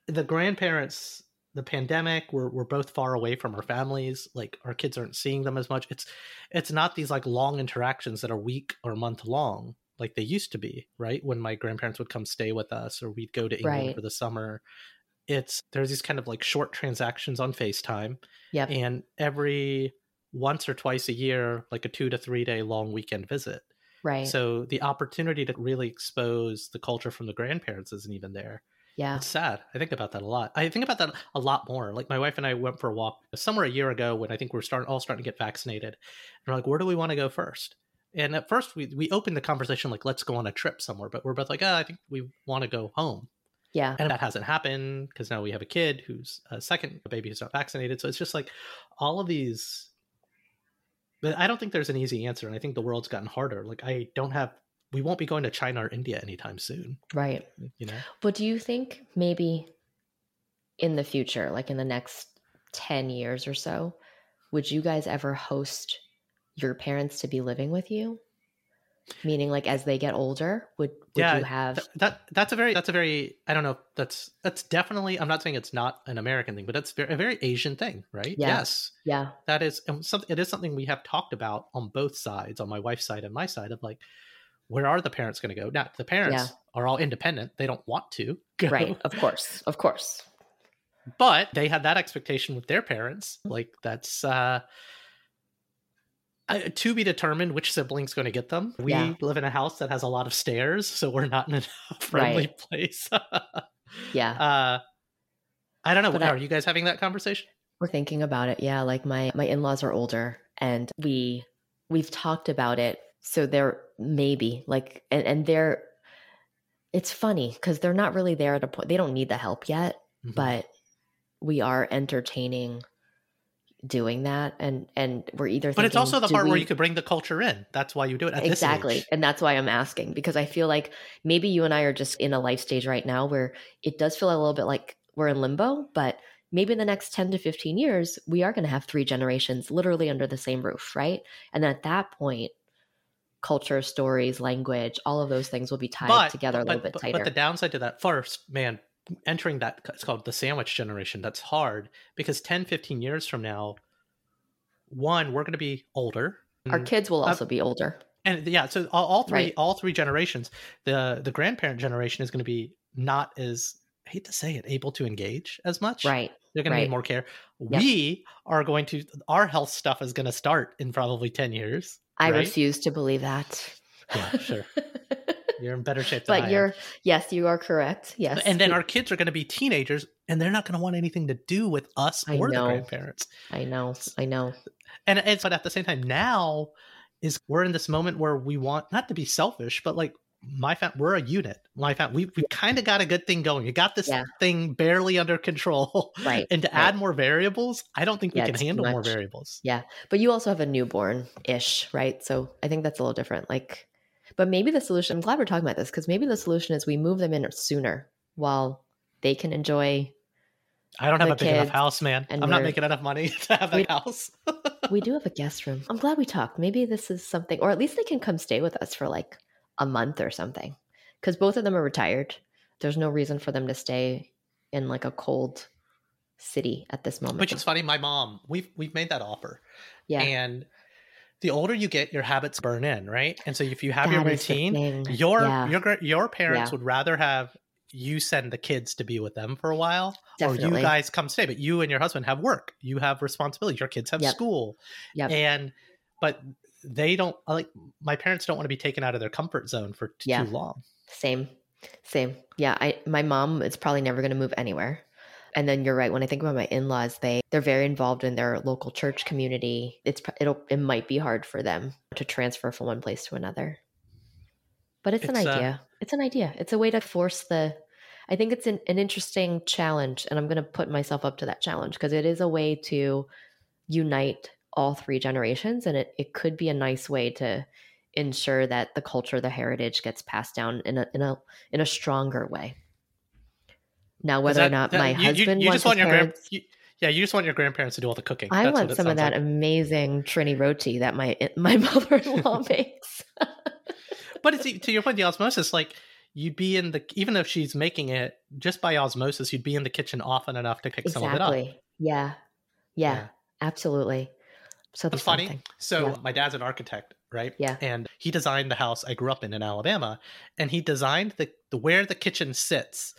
the grandparents, the pandemic, we're we're both far away from our families. Like our kids aren't seeing them as much. It's it's not these like long interactions that are week or month long like they used to be, right? When my grandparents would come stay with us or we'd go to England right. for the summer. It's there's these kind of like short transactions on FaceTime. Yeah. And every once or twice a year, like a two to three day long weekend visit. Right. So the opportunity to really expose the culture from the grandparents isn't even there. Yeah. It's sad. I think about that a lot. I think about that a lot more. Like my wife and I went for a walk somewhere a year ago when I think we're starting all starting to get vaccinated. And we're like, where do we want to go first? And at first we we opened the conversation like let's go on a trip somewhere, but we're both like, oh, I think we want to go home. Yeah. And that hasn't happened because now we have a kid who's a second a baby who's not vaccinated. So it's just like all of these but I don't think there's an easy answer, and I think the world's gotten harder. Like I don't have, we won't be going to China or India anytime soon, right? You know. But do you think maybe in the future, like in the next ten years or so, would you guys ever host your parents to be living with you? Meaning like as they get older would, would yeah, you have th- that that's a very that's a very i don't know that's that's definitely i'm not saying it's not an american thing but that's very, a very asian thing right? Yeah. yes. Yeah. That is something it is something we have talked about on both sides on my wife's side and my side of like where are the parents going to go? Now the parents yeah. are all independent. They don't want to go. right. Of course. Of course. But they had that expectation with their parents. Like that's uh uh, to be determined which sibling's going to get them. We yeah. live in a house that has a lot of stairs, so we're not in a friendly right. place. yeah. Uh, I don't know. But are I, you guys having that conversation? We're thinking about it. Yeah, like my my in laws are older, and we we've talked about it. So they're maybe like, and and they're. It's funny because they're not really there at a point. They don't need the help yet, mm-hmm. but we are entertaining doing that and and we're either but it's also the part we... where you could bring the culture in. That's why you do it exactly and that's why i'm asking because i feel like maybe you and i are just in a life stage right now where it does feel a little bit like we're in limbo but maybe in the next 10 to 15 years we are going to have three generations literally under the same roof right? And then at that point culture stories language all of those things will be tied but, together a little bit tighter but the downside to that first man entering that it's called the sandwich generation that's hard because 10 15 years from now one we're going to be older our kids will also uh, be older and yeah so all, all three right. all three generations the the grandparent generation is going to be not as I hate to say it able to engage as much right they're going right. to need more care yep. we are going to our health stuff is going to start in probably 10 years i right? refuse to believe that yeah sure You're in better shape. but you're yes, you are correct. Yes. And then our kids are going to be teenagers, and they're not going to want anything to do with us I or know. the grandparents. I know. I know. And it's but at the same time now is we're in this moment where we want not to be selfish, but like my fam we're a unit. My fam we we kind of got a good thing going. You got this yeah. thing barely under control. Right. and to right. add more variables, I don't think yeah, we can handle more variables. Yeah. But you also have a newborn ish, right? So I think that's a little different. Like But maybe the solution, I'm glad we're talking about this because maybe the solution is we move them in sooner while they can enjoy. I don't have a big enough house, man. and I'm not making enough money to have that We- house. we do have a guest room. I'm glad we talked. Maybe this is something, or at least they can come stay with us for like a month or something. Because both of them are retired. There's no reason for them to stay in like a cold city at this moment. Which is funny. My mom, we've we've made that offer, yeah. and the older you get, your habits burn in, right? And so if you have your That the routine, your Yeah. your your parents Yeah. would rather have you send the kids to be with them for a while or you guys come stay but you and your husband have work you have responsibilities your kids have Yep. school Yep. and but they don't like my parents don't want to be taken out of their comfort zone for t- Yeah. too long Same. Same. Yeah, I my mom is probably never going to move anywhere. And then you're right. When I think about my in-laws, they they're very involved in their local church community. It's it'll it might be hard for them to transfer from one place to another. But it's, an It's, uh, idea. it's an idea. It's a way to force the. I think it's an, an interesting challenge, and I'm going to put myself up to that challenge because it is a way to unite all three generations, and it it could be a nice way to ensure that the culture, the heritage gets passed down in a in a in a stronger way. Now, whether that- or not that- my you, you- husband you wants just want your grand you, yeah you just want your grandparents to do all the cooking I That's want some of that like. amazing Trini roti that my my mother-in-law makes. but it's to your point the osmosis like you'd be in the even if she's making it just by osmosis you'd be in the kitchen often enough to pick some of it up. Yeah. yeah. Yeah. Absolutely. So That's funny. something. So Yeah. my dad's an architect, right? Yeah. And he designed the house I grew up in in Alabama, and he designed the, the where the kitchen sits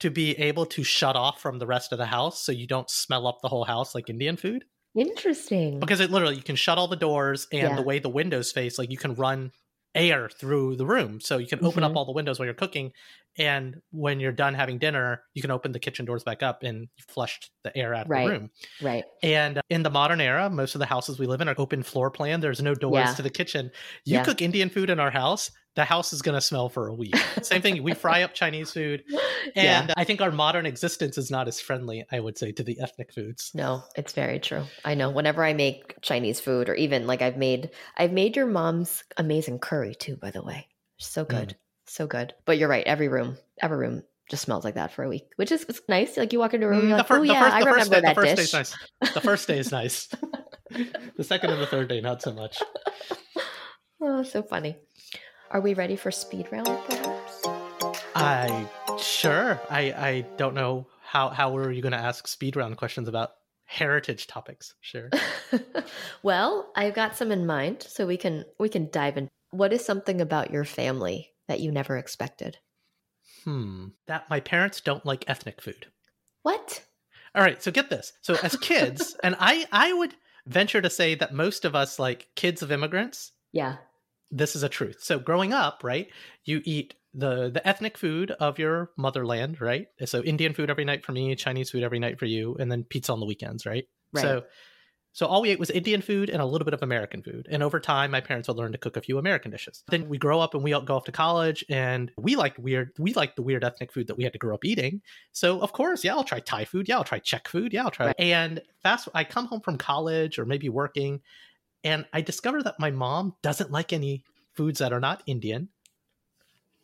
to be able to shut off from the rest of the house, so you don't smell up the whole house like Indian food. Interesting. Because it literally you can shut all the doors, and Yeah. the way the windows face, like you can run air through the room, so you can open up Mhm. all the windows while you're cooking. And when you're done having dinner, you can open the kitchen doors back up, and you flushed the air out of Right. the room. right. And in the modern era, most of the houses we live in are open floor plan. There's no doors Yeah. to the kitchen. You Yeah. cook Indian food in our house, the house is going to smell for a week. Same thing. We fry up Chinese food. yeah. And I think our modern existence is not as friendly, I would say, to the ethnic foods. No, it's very true. I know. Whenever I make Chinese food, or even like I've made, I've made your mom's amazing curry too. By the way, so Mm. good, so good. But you're right. Every room, every room just smells like that for a week, which is it's nice. Like you walk into a room, Mm, you're like, fir- oh yeah, first, I remember day, that the dish. nice. The first day is nice. the second and the third day, not so much. Oh, so funny. Are we ready for speed round? Perhaps. I sure. I I don't know how how were you going to ask speed round questions about heritage topics? Sure. well, I've got some in mind, so we can we can dive in. What is something about your family that you never expected? Hmm. That my parents don't like ethnic food. What? All right, so get this. So as kids, and I I would venture to say that most of us like kids of immigrants, Yeah. This is a truth. So growing up, right, you eat the the ethnic food of your motherland, right? So Indian food every night for me, Chinese food every night for you, and then pizza on the weekends, right? Right. So so all we ate was Indian food and a little bit of American food. And over time, my parents would learn to cook a few American dishes. Then we grow up and we all go off to college, and we like weird. We like the weird ethnic food that we had to grow up eating. So of course, yeah, I'll try Thai food. Yeah, I'll try Czech food. Yeah, I'll try. Right. And fast, I come home from college or maybe working, and I discovered that my mom doesn't like any foods that are not Indian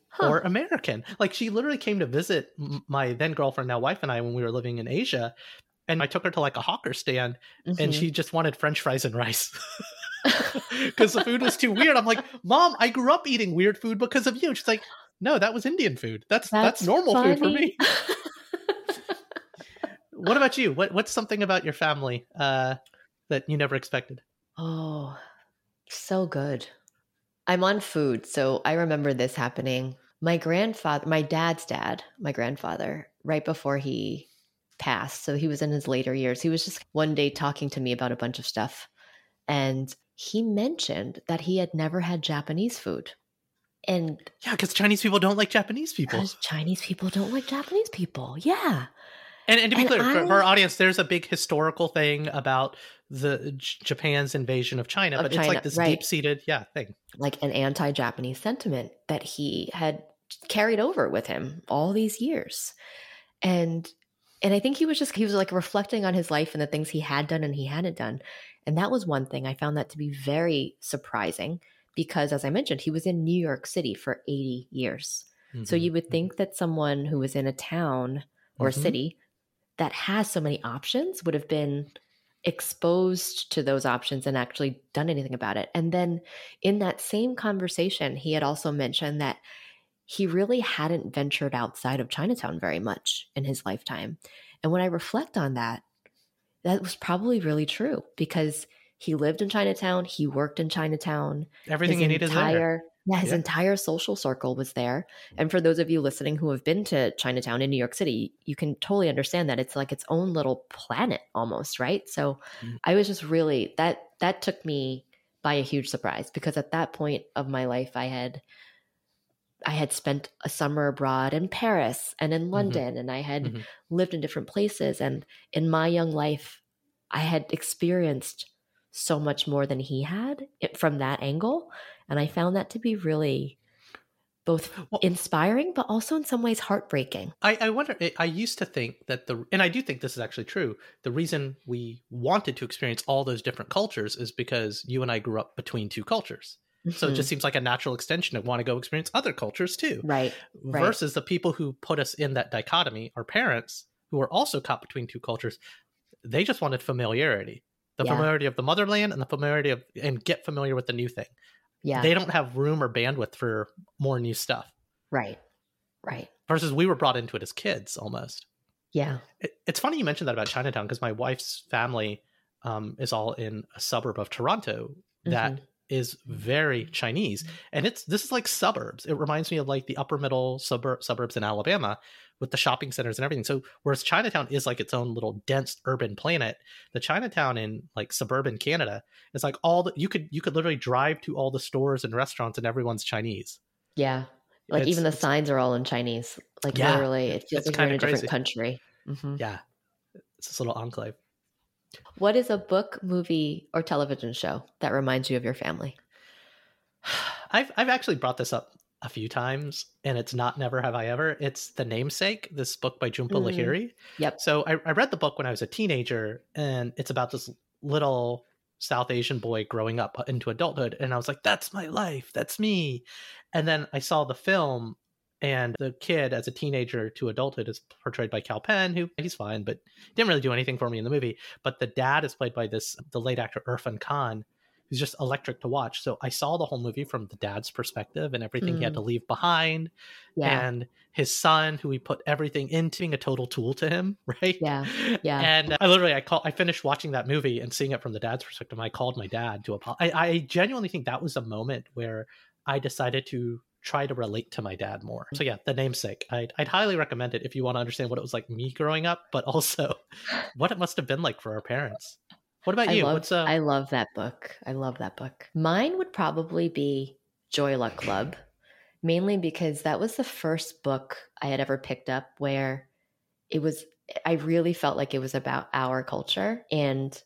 Huh. or American. Like she literally came to visit my then girlfriend, now wife, and I when we were living in Asia. And I took her to like a hawker stand and Mhm. she just wanted french fries and rice because the food was too weird. I'm like, Mom, I grew up eating weird food because of you. She's like, No, that was Indian food. That's that's, normal food for me. What about you? What what's something about your family uh, that you never expected? Oh, so good. I'm on food, so I remember this happening. My grandfather, my dad's dad, my grandfather, right before he passed, so he was in his later years, he was just one day talking to me about a bunch of stuff. And he mentioned that he had never had Japanese food. And Yeah, because Chinese people don't like Japanese uh, people. because Chinese people don't like Japanese people. Yeah. And, and to be And clear, for, for our audience, there's a big historical thing about the J- Japan's invasion of China, Of but it's like this right. deep-seated, yeah, thing. like an anti-Japanese sentiment that he had carried over with him all these years. And and I think he was just he was like reflecting on his life and the things he had done and he hadn't done. And that was one thing I found that to be very surprising because, as I mentioned, he was in New York City for 80 years. So Mhm. you would think that someone who was in a town or a Mhm. city that has so many options would have been exposed to those options and actually done anything about it. And then in that same conversation, he had also mentioned that he really hadn't ventured outside of Chinatown very much in his lifetime. And when I reflect on that, that was probably really true because he lived in Chinatown, he worked in Chinatown, Everything his you need is there. Yeah, his Yeah. entire social circle was there. And for those of you listening who have been to Chinatown in New York City, you can totally understand that it's like its own little planet almost, right? So Mm. I was just really that that took me by a huge surprise because at that point of my life I had I had spent a summer abroad in Paris and in London and I had Mhm. lived in different places and in my young life I had experienced so much more than he had it- from that angle and I found that to be really both Well- inspiring but also in some ways heartbreaking. I, I wonder. I- used to think that the, and I do think this is actually true. The reason we wanted to experience all those different cultures is because you and I grew up between two cultures. So it just mm-hmm. seems like a natural extension to want to go experience other cultures too. right. right. Versus the people who put us in that dichotomy, our parents, who are also caught between two cultures, they just wanted familiarity. The Yeah. familiarity of the motherland and the familiarity of, and get familiar with the new thing. Yeah. They don't have room or bandwidth for more new stuff. right. Right. Versus we were brought into it as kids almost. Yeah. It, it's funny you mentioned that about Chinatown because my wife's family um, is all in a suburb of Toronto that is very Chinese, and it's this is like suburbs. It reminds me of like the upper middle suburb suburbs in Alabama with the shopping centers and everything. So whereas Chinatown is like its own little dense urban planet, the Chinatown in like suburban Canada is like all the you could you could literally drive to all the stores and restaurants and everyone's Chinese. Yeah. Like It's- even the signs are all in Chinese. Like Yeah. literally, it feels like you're in a different crazy. country. Mhm. Yeah, it's this little enclave. What is a book, movie, or television show that reminds you of your family? I've I've actually brought this up a few times, and it's not never have I ever. It's the namesake, this book by Jhumpa Mm. Lahiri. Yep. So I, I read the book when I was a teenager, and it's about this little South Asian boy growing up into adulthood, and I was like, "That's my life. That's me." And then I saw the film, and the kid as a teenager to adulthood is portrayed by Kal Penn, who he's fine, but didn't really do anything for me in the movie. But the dad is played by this the late actor Irfan Khan, who's just electric to watch. So I saw the whole movie from the dad's perspective and everything he had Mm. to leave behind, Yeah. and his son, who he put everything into, being a total tool to him, right? Yeah, yeah. And I literally, I call, I finished watching that movie and seeing it from the dad's perspective. I called my dad to apologize. I, I genuinely think that was a moment where I decided to try to relate to my dad more. So yeah, the namesake. I'd, I'd highly recommend it if you want to understand what it was like me growing up, but also what it must have been like for our parents. What about I you? love, What's uh, I love that book. I love that book. Mine would probably be Joy Luck Club, mainly because that was the first book I had ever picked up where it was, I really felt like it was about our culture. And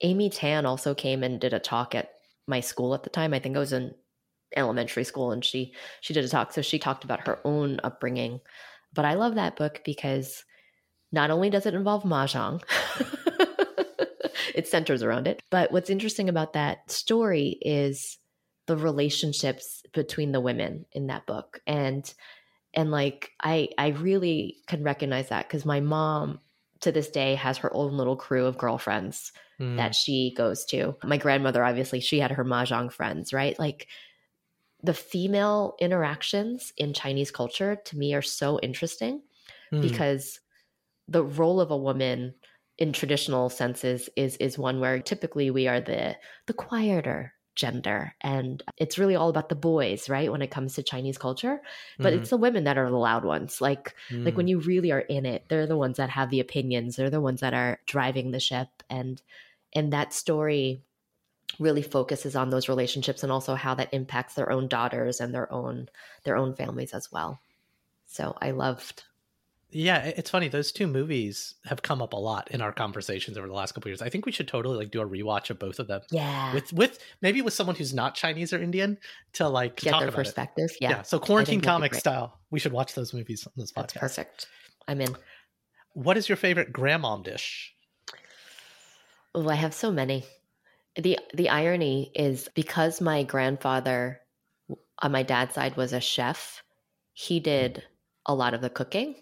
Amy Tan also came and did a talk at my school at the time. I think I was in elementary school and she she did a talk so she talked about her own upbringing but i love that book because not only does it involve mahjong it centers around it but what's interesting about that story is the relationships between the women in that book and and like i i really can recognize that because my mom to this day has her own little crew of girlfriends mm, that she goes to. My grandmother, obviously, she had her mahjong friends, right? Like the female interactions in Chinese culture to me are so interesting mm, because the role of a woman in traditional senses is is one where typically we are the the quieter gender. And it's really all about the boys right when it comes to chinese culture. But mhm, it's the women that are the loud ones. Like like mm. when you really are in it they're the ones that have the opinions. They're the ones that are driving the ship. And and that story really focuses on those relationships and also how that impacts their own daughters and their own their own families as well so i loved Yeah, it's funny. Those two movies have come up a lot in our conversations over the last couple of years. I think we should totally like do a rewatch of both of them yeah with with maybe with someone who's not Chinese or Indian to like get talk their about it. perspective Yeah. yeah, So quarantine comic style. We should watch those movies on this that's podcast. perfect i'm in What is your favorite grandmom dish? oh i have so many The the irony is because my grandfather on my dad's side was a chef, he mm. did a lot of the cooking mm-hmm.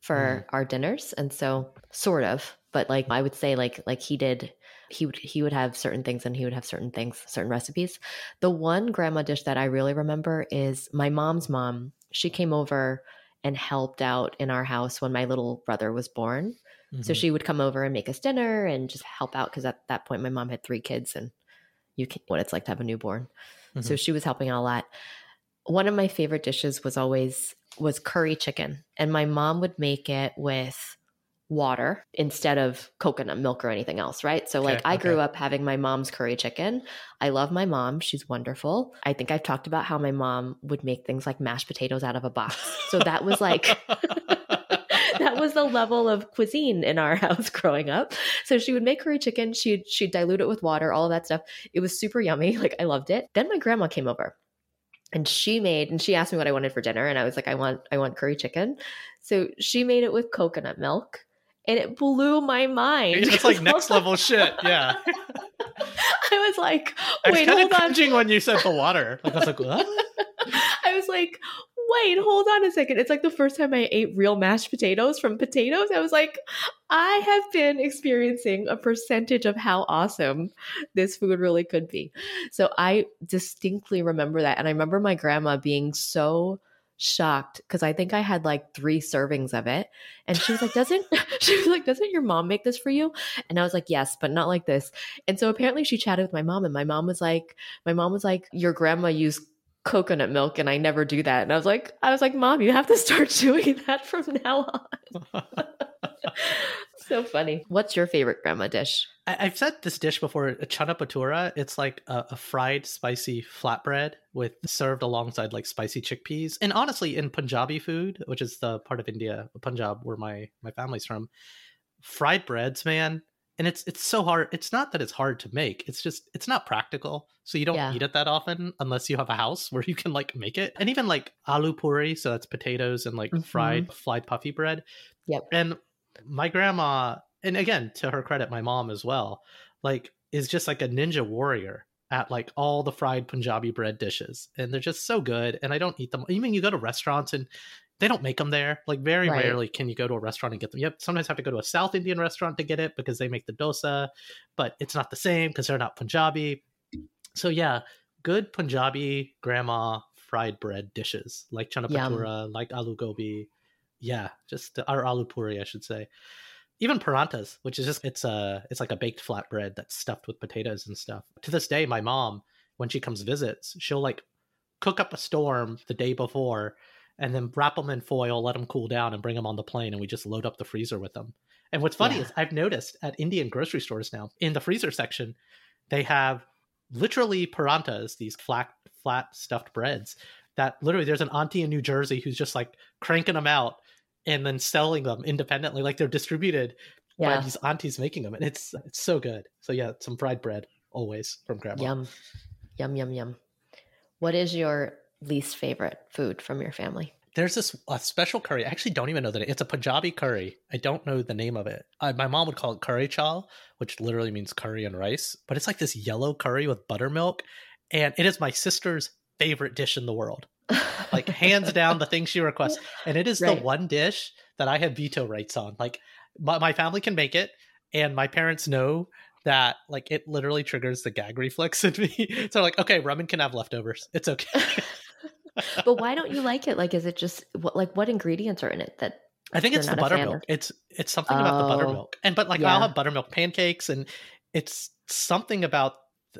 for our dinners and so sort of but like i would say like like he did he would he would have certain things and he would have certain things certain recipes. The one grandma dish that i really remember is my mom's mom she came over and helped out in our house when my little brother was born so Mhm. she would come over and make us dinner and just help out because at that point my mom had three kids and you can what it's like to have a newborn. So Mhm. she was helping out a lot. One of my favorite dishes was always was curry chicken and my mom would make it with water instead of coconut milk or anything else right? So like Okay, i grew up having my mom's curry chicken. I love my mom. She's wonderful. I think i've talked about how my mom would make things like mashed potatoes out of a box. So that was like that was the level of cuisine in our house growing up. So she would make curry chicken, she'd she'd dilute it with water, all of that stuff. It was super yummy. Like I loved it. Then my grandma came over and she made and she asked me what I wanted for dinner and I was like I want I want curry chicken. So she made it with coconut milk and it blew my mind. it's like next level shit. Yeah. I was like, I was wait, kind hold of on. when you said the water. Like I was like, what? I was like, wait, hold on a second. It's like the first time I ate real mashed potatoes from potatoes. I was like, I have been experiencing a percentage of how awesome this food really could be. So I distinctly remember that. And I remember my grandma being so shocked because I think I had like three servings of it. And she was like, Doesn't she was like, Doesn't your mom make this for you? And I was like, Yes, but not like this. And so apparently she chatted with my mom, and my mom was like, My mom was like, Your grandma used coconut milk and I never do that. And I was like, I was like, Mom, you have to start doing that from now on. so funny. What's your favorite grandma dish? I- I've said this dish before, a chana patura. It's like a, a fried spicy flatbread with served alongside like spicy chickpeas. And honestly, in Punjabi food, which is the part of India, Punjab, where my my family's from, fried breads, man. And it's it's so hard. It's not that it's hard to make. It's just it's not practical. So you don't Yeah. eat it that often unless you have a house where you can like make it. And even like aloo puri, so that's potatoes and like Mhm. fried fried puffy bread. Yep. And my grandma, and again to her credit, my mom as well, like is just like a ninja warrior at like all the fried Punjabi bread dishes, and they're just so good. And I don't eat them. Even you go to restaurants and they don't make them there. Like very Right. rarely can you go to a restaurant and get them. Have, sometimes have to go to a South Indian restaurant to get it because they make the dosa, but it's not the same because they're not Punjabi. So yeah, good Punjabi grandma fried bread dishes like chana Yum. patura, like aloo gobi. Yeah, just our aloo puri, I should say. Even parantas, which is just it's a it's like a baked flatbread that's stuffed with potatoes and stuff. To this day, my mom, when she comes visits, she'll like cook up a storm the day before and then wrap them in foil, let them cool down, and bring them on the plane, and we just load up the freezer with them. And what's funny Yeah. is I've noticed at Indian grocery stores now in the freezer section, they have literally parantas, these flat flat stuffed breads that literally there's an auntie in New Jersey who's just like cranking them out and then selling them independently, like they're distributed by Yeah. these aunties making them, and it's it's so good. So yeah, some fried bread always from grandma. Yum. Yum, yum, yum. What is your least favorite food from your family? There's this a special curry. I actually don't even know that it's a Punjabi curry. I don't know the name of it. I, my mom would call it curry chal, which literally means curry and rice. But it's like this yellow curry with buttermilk, and it is my sister's favorite dish in the world. Like hands down, the thing she requests, and it is Right. the one dish that I have veto rights on. Like my, my family can make it, and my parents know that like it literally triggers the gag reflex in me. so like, okay, Raman can have leftovers. It's okay. but why don't you like it? Like, is it just what, like what ingredients are in it that I think it's the not a fan buttermilk. It's it's something about the Oh. buttermilk, and but like Yeah. I'll have buttermilk pancakes, and it's something about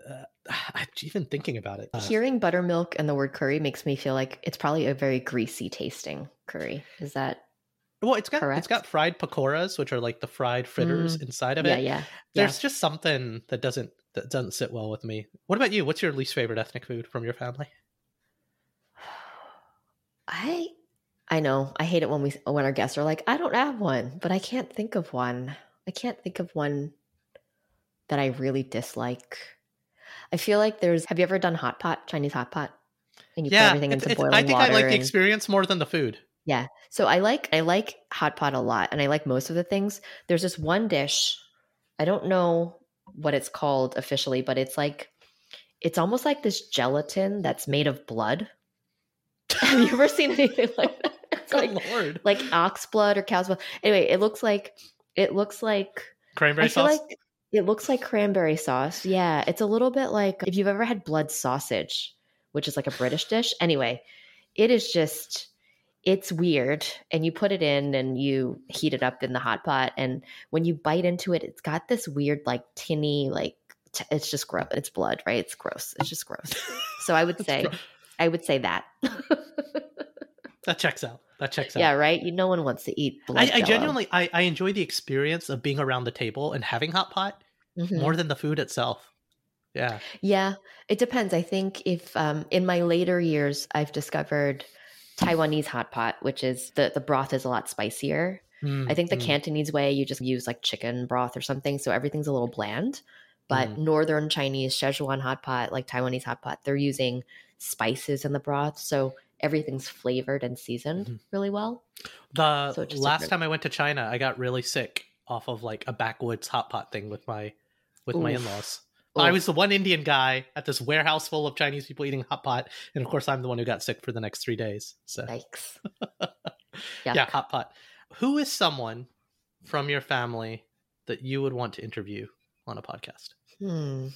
uh, I'm even thinking about it. Hearing buttermilk and the word curry makes me feel like it's probably a very greasy tasting curry. Is that well, it's got it's got fried pakoras, which are like the fried fritters inside of yeah, it. yeah. There's just something that doesn't that doesn't sit well with me. What about you? What's your least favorite ethnic food from your family? I I know. I hate it when we when our guests are like, I don't have one, but I can't think of one. I can't think of one that I really dislike. I feel like there's have you ever done hot pot, Chinese hot pot? And you put everything it's- into boiling I think water. I like the experience more than the food. Yeah. So I like I like hot pot a lot and I like most of the things. There's this one dish. I don't know what it's called officially, but it's like it's almost like this gelatin that's made of blood. Have you ever seen anything like that? It's Good like lord. like ox blood or cow's blood. Anyway, it looks like it looks like Cranberry I feel sauce. like it looks like cranberry sauce. Yeah, it's a little bit like if you've ever had blood sausage, which is like a British dish. Anyway, it is just it's weird and you put it in and you heat it up in the hot pot and when you bite into it it's got this weird like tinny like t- it's just gross it's blood right it's gross it's just gross so i would say i would say that that checks out. That checks out. yeah right you no one wants to eat I, I genuinely I, I enjoy the experience of being around the table and having hot pot Mhm. more than the food itself. Yeah. Yeah, it depends. I think if um, in my later years, I've discovered Taiwanese hot pot, which is the the broth is a lot spicier. Mm, I think the mm. Cantonese way, you just use like chicken broth or something, so everything's a little bland. But Northern Chinese Szechuan hot pot, like Taiwanese hot pot, they're using spices in the broth, so everything's flavored and seasoned Mhm. really well. The So last time I went to China, I got really sick off of like a backwoods hot pot thing with my with my in-laws. I was the one Indian guy at this warehouse full of Chinese people eating hot pot, and of course, I'm the one who got sick for the next three days. So Yikes. yeah, hot pot. Who is someone from your family that you would want to interview on a podcast? Hmm.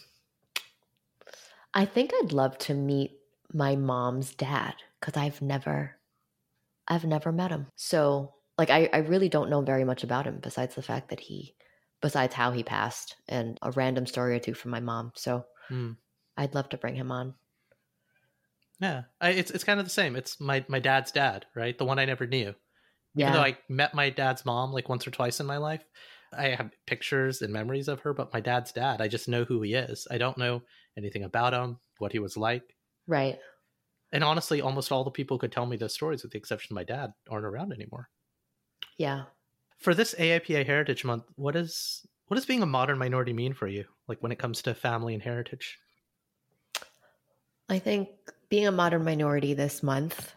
I think I'd love to meet my mom's dad because I've never, I've never met him. So, like, I, I really don't know very much about him besides the fact that he, besides how he passed and a random story or two from my mom. So, Hmm. I'd love to bring him on. Yeah, I, it's it's kind of the same. It's my my dad's dad, right? The one I never knew. Yeah. Even though I met my dad's mom like once or twice in my life, I have pictures and memories of her. But my dad's dad, I just know who he is. I don't know anything about him, what he was like, right. and honestly, almost all the people who could tell me those stories, with the exception of my dad, aren't around anymore. Yeah. For this AAPI Heritage Month, what is what does being a modern minority mean for you? Like when it comes to family and heritage? I think being a modern minority this month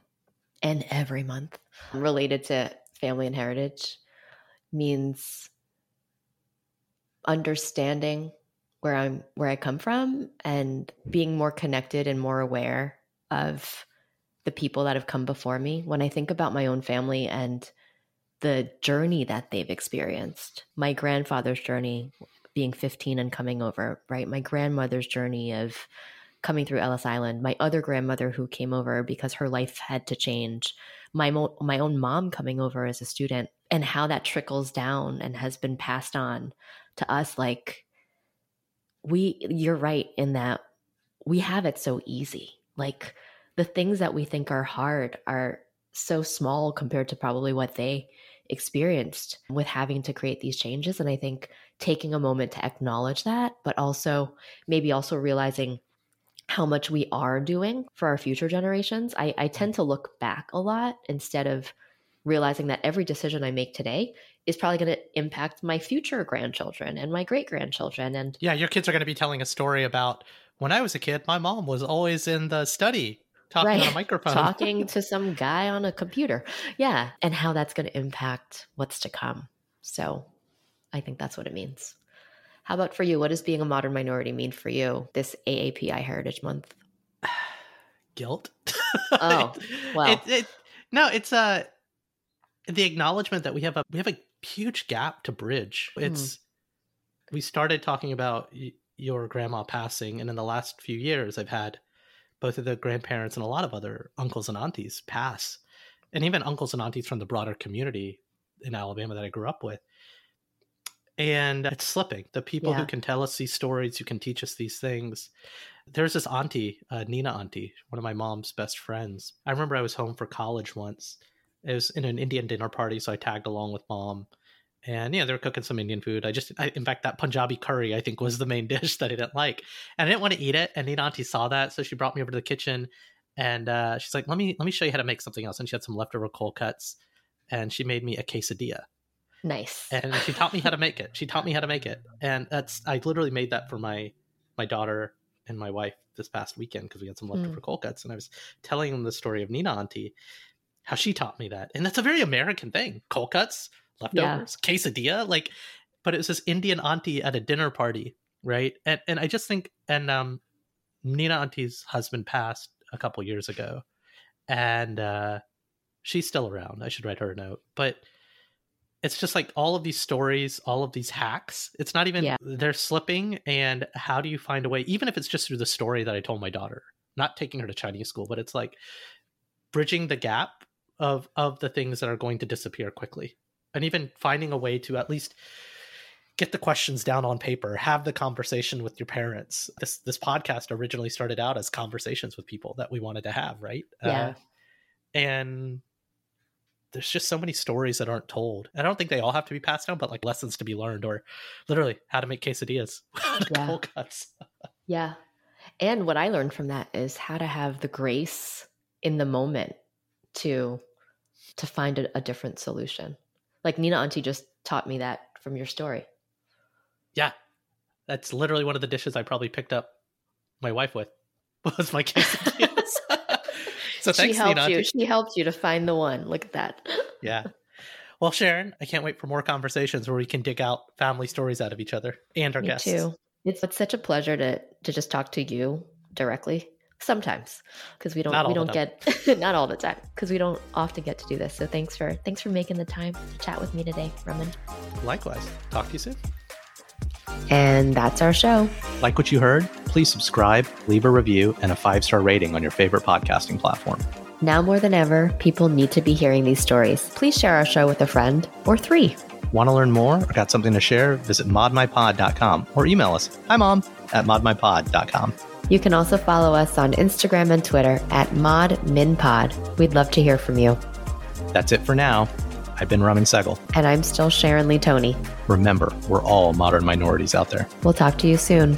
and every month related to family and heritage means understanding where I'm where I come from and being more connected and more aware of the people that have come before me. When I think about my own family and the journey that they've experienced, my grandfather's journey being 15 and coming over, right? My grandmother's journey of coming through Ellis Island, my other grandmother who came over because her life had to change, my mo- my own mom coming over as a student, and how that trickles down and has been passed on to us. Like we, you're right in that we have it so easy. Like the things that we think are hard are so small compared to probably what they experienced with having to create these changes. And I think taking a moment to acknowledge that, but also maybe also realizing how much we are doing for our future generations. I, I tend to look back a lot instead of realizing that every decision I make today is probably going to impact my future grandchildren and my great grandchildren. And Yeah, your kids are going to be telling a story about when I was a kid, my mom was always in the study talking on a microphone. talking to some guy on a computer. Yeah. And how that's going to impact what's to come. So I think that's what it means. How about for you? What does being a modern minority mean for you this AAPI Heritage Month? Guilt. Oh, well. It, it, no, it's uh, the acknowledgement that we have a we have a huge gap to bridge. Hmm. It's we started talking about y- your grandma passing, and in the last few years, I've had both of the grandparents and a lot of other uncles and aunties pass, and even uncles and aunties from the broader community in Alabama that I grew up with. And it's slipping. The people who can tell us these stories, who can teach us these things. There's this auntie, uh, Nina auntie, one of my mom's best friends. I remember I was home for college once. It was in an Indian dinner party, so I tagged along with mom. And yeah, they were cooking some Indian food. I just, I, in fact, that Punjabi curry I think was the main dish that I didn't like, and I didn't want to eat it. And Nina auntie saw that, so she brought me over to the kitchen, and uh, she's like, "Let me, let me show you how to make something else." And she had some leftover cold cuts, and she made me a quesadilla Nice. and she taught me how to make it. She taught me how to make it, and that's I literally made that for my my daughter and my wife this past weekend because we had some leftover cold cuts, and I was telling them the story of Nina Auntie, how she taught me that, and that's a very American thing: cold cuts, leftovers, quesadilla, like. But it was this Indian auntie at a dinner party right? And and I just think and um Nina Auntie's husband passed a couple years ago, and uh, she's still around. I should write her a note, but it's just like all of these stories, all of these hacks. It's not even Yeah. they're slipping, and how do you find a way? Even if it's just through the story that I told my daughter, not taking her to Chinese school, but it's like bridging the gap of of the things that are going to disappear quickly, and even finding a way to at least get the questions down on paper have the conversation with your parents this this podcast originally started out as conversations with people that we wanted to have right Yeah. uh, and there's just so many stories that aren't told i don't think they all have to be passed down but like lessons to be learned or literally how to make quesadillas Yeah. cold cuts Yeah. And what I learned from that is how to have the grace in the moment to to find a, a different solution. Like Nina Auntie just taught me that from your story. yeah that's literally one of the dishes i probably picked up my wife with was my quesadillas so thanks she helped Nina. you. She helped you to find the one. Look at that. Yeah. Well, Sharon, I can't wait for more conversations where we can dig out family stories out of each other and our Me guests. too. It's, it's such a pleasure to to just talk to you directly. Sometimes, because we don't Not we don't get not all the time because we don't often get to do this. So thanks for thanks for making the time to chat with me today, Raman. Likewise. Talk to you soon. And that's our show. Like what you heard? Please subscribe, leave a review, and a five star rating on your favorite podcasting platform. Now more than ever, people need to be hearing these stories. Please share our show with a friend or three. Want to learn more or got something to share? Visit modminpod.com or email us. Hi, mom, at modminpod.com. You can also follow us on Instagram and Twitter at ModMinPod. We'd love to hear from you. That's it for now. I've been Raman Sehgal. And I'm still Sharon Lee Tony. Remember, we're all modern minorities out there. We'll talk to you soon.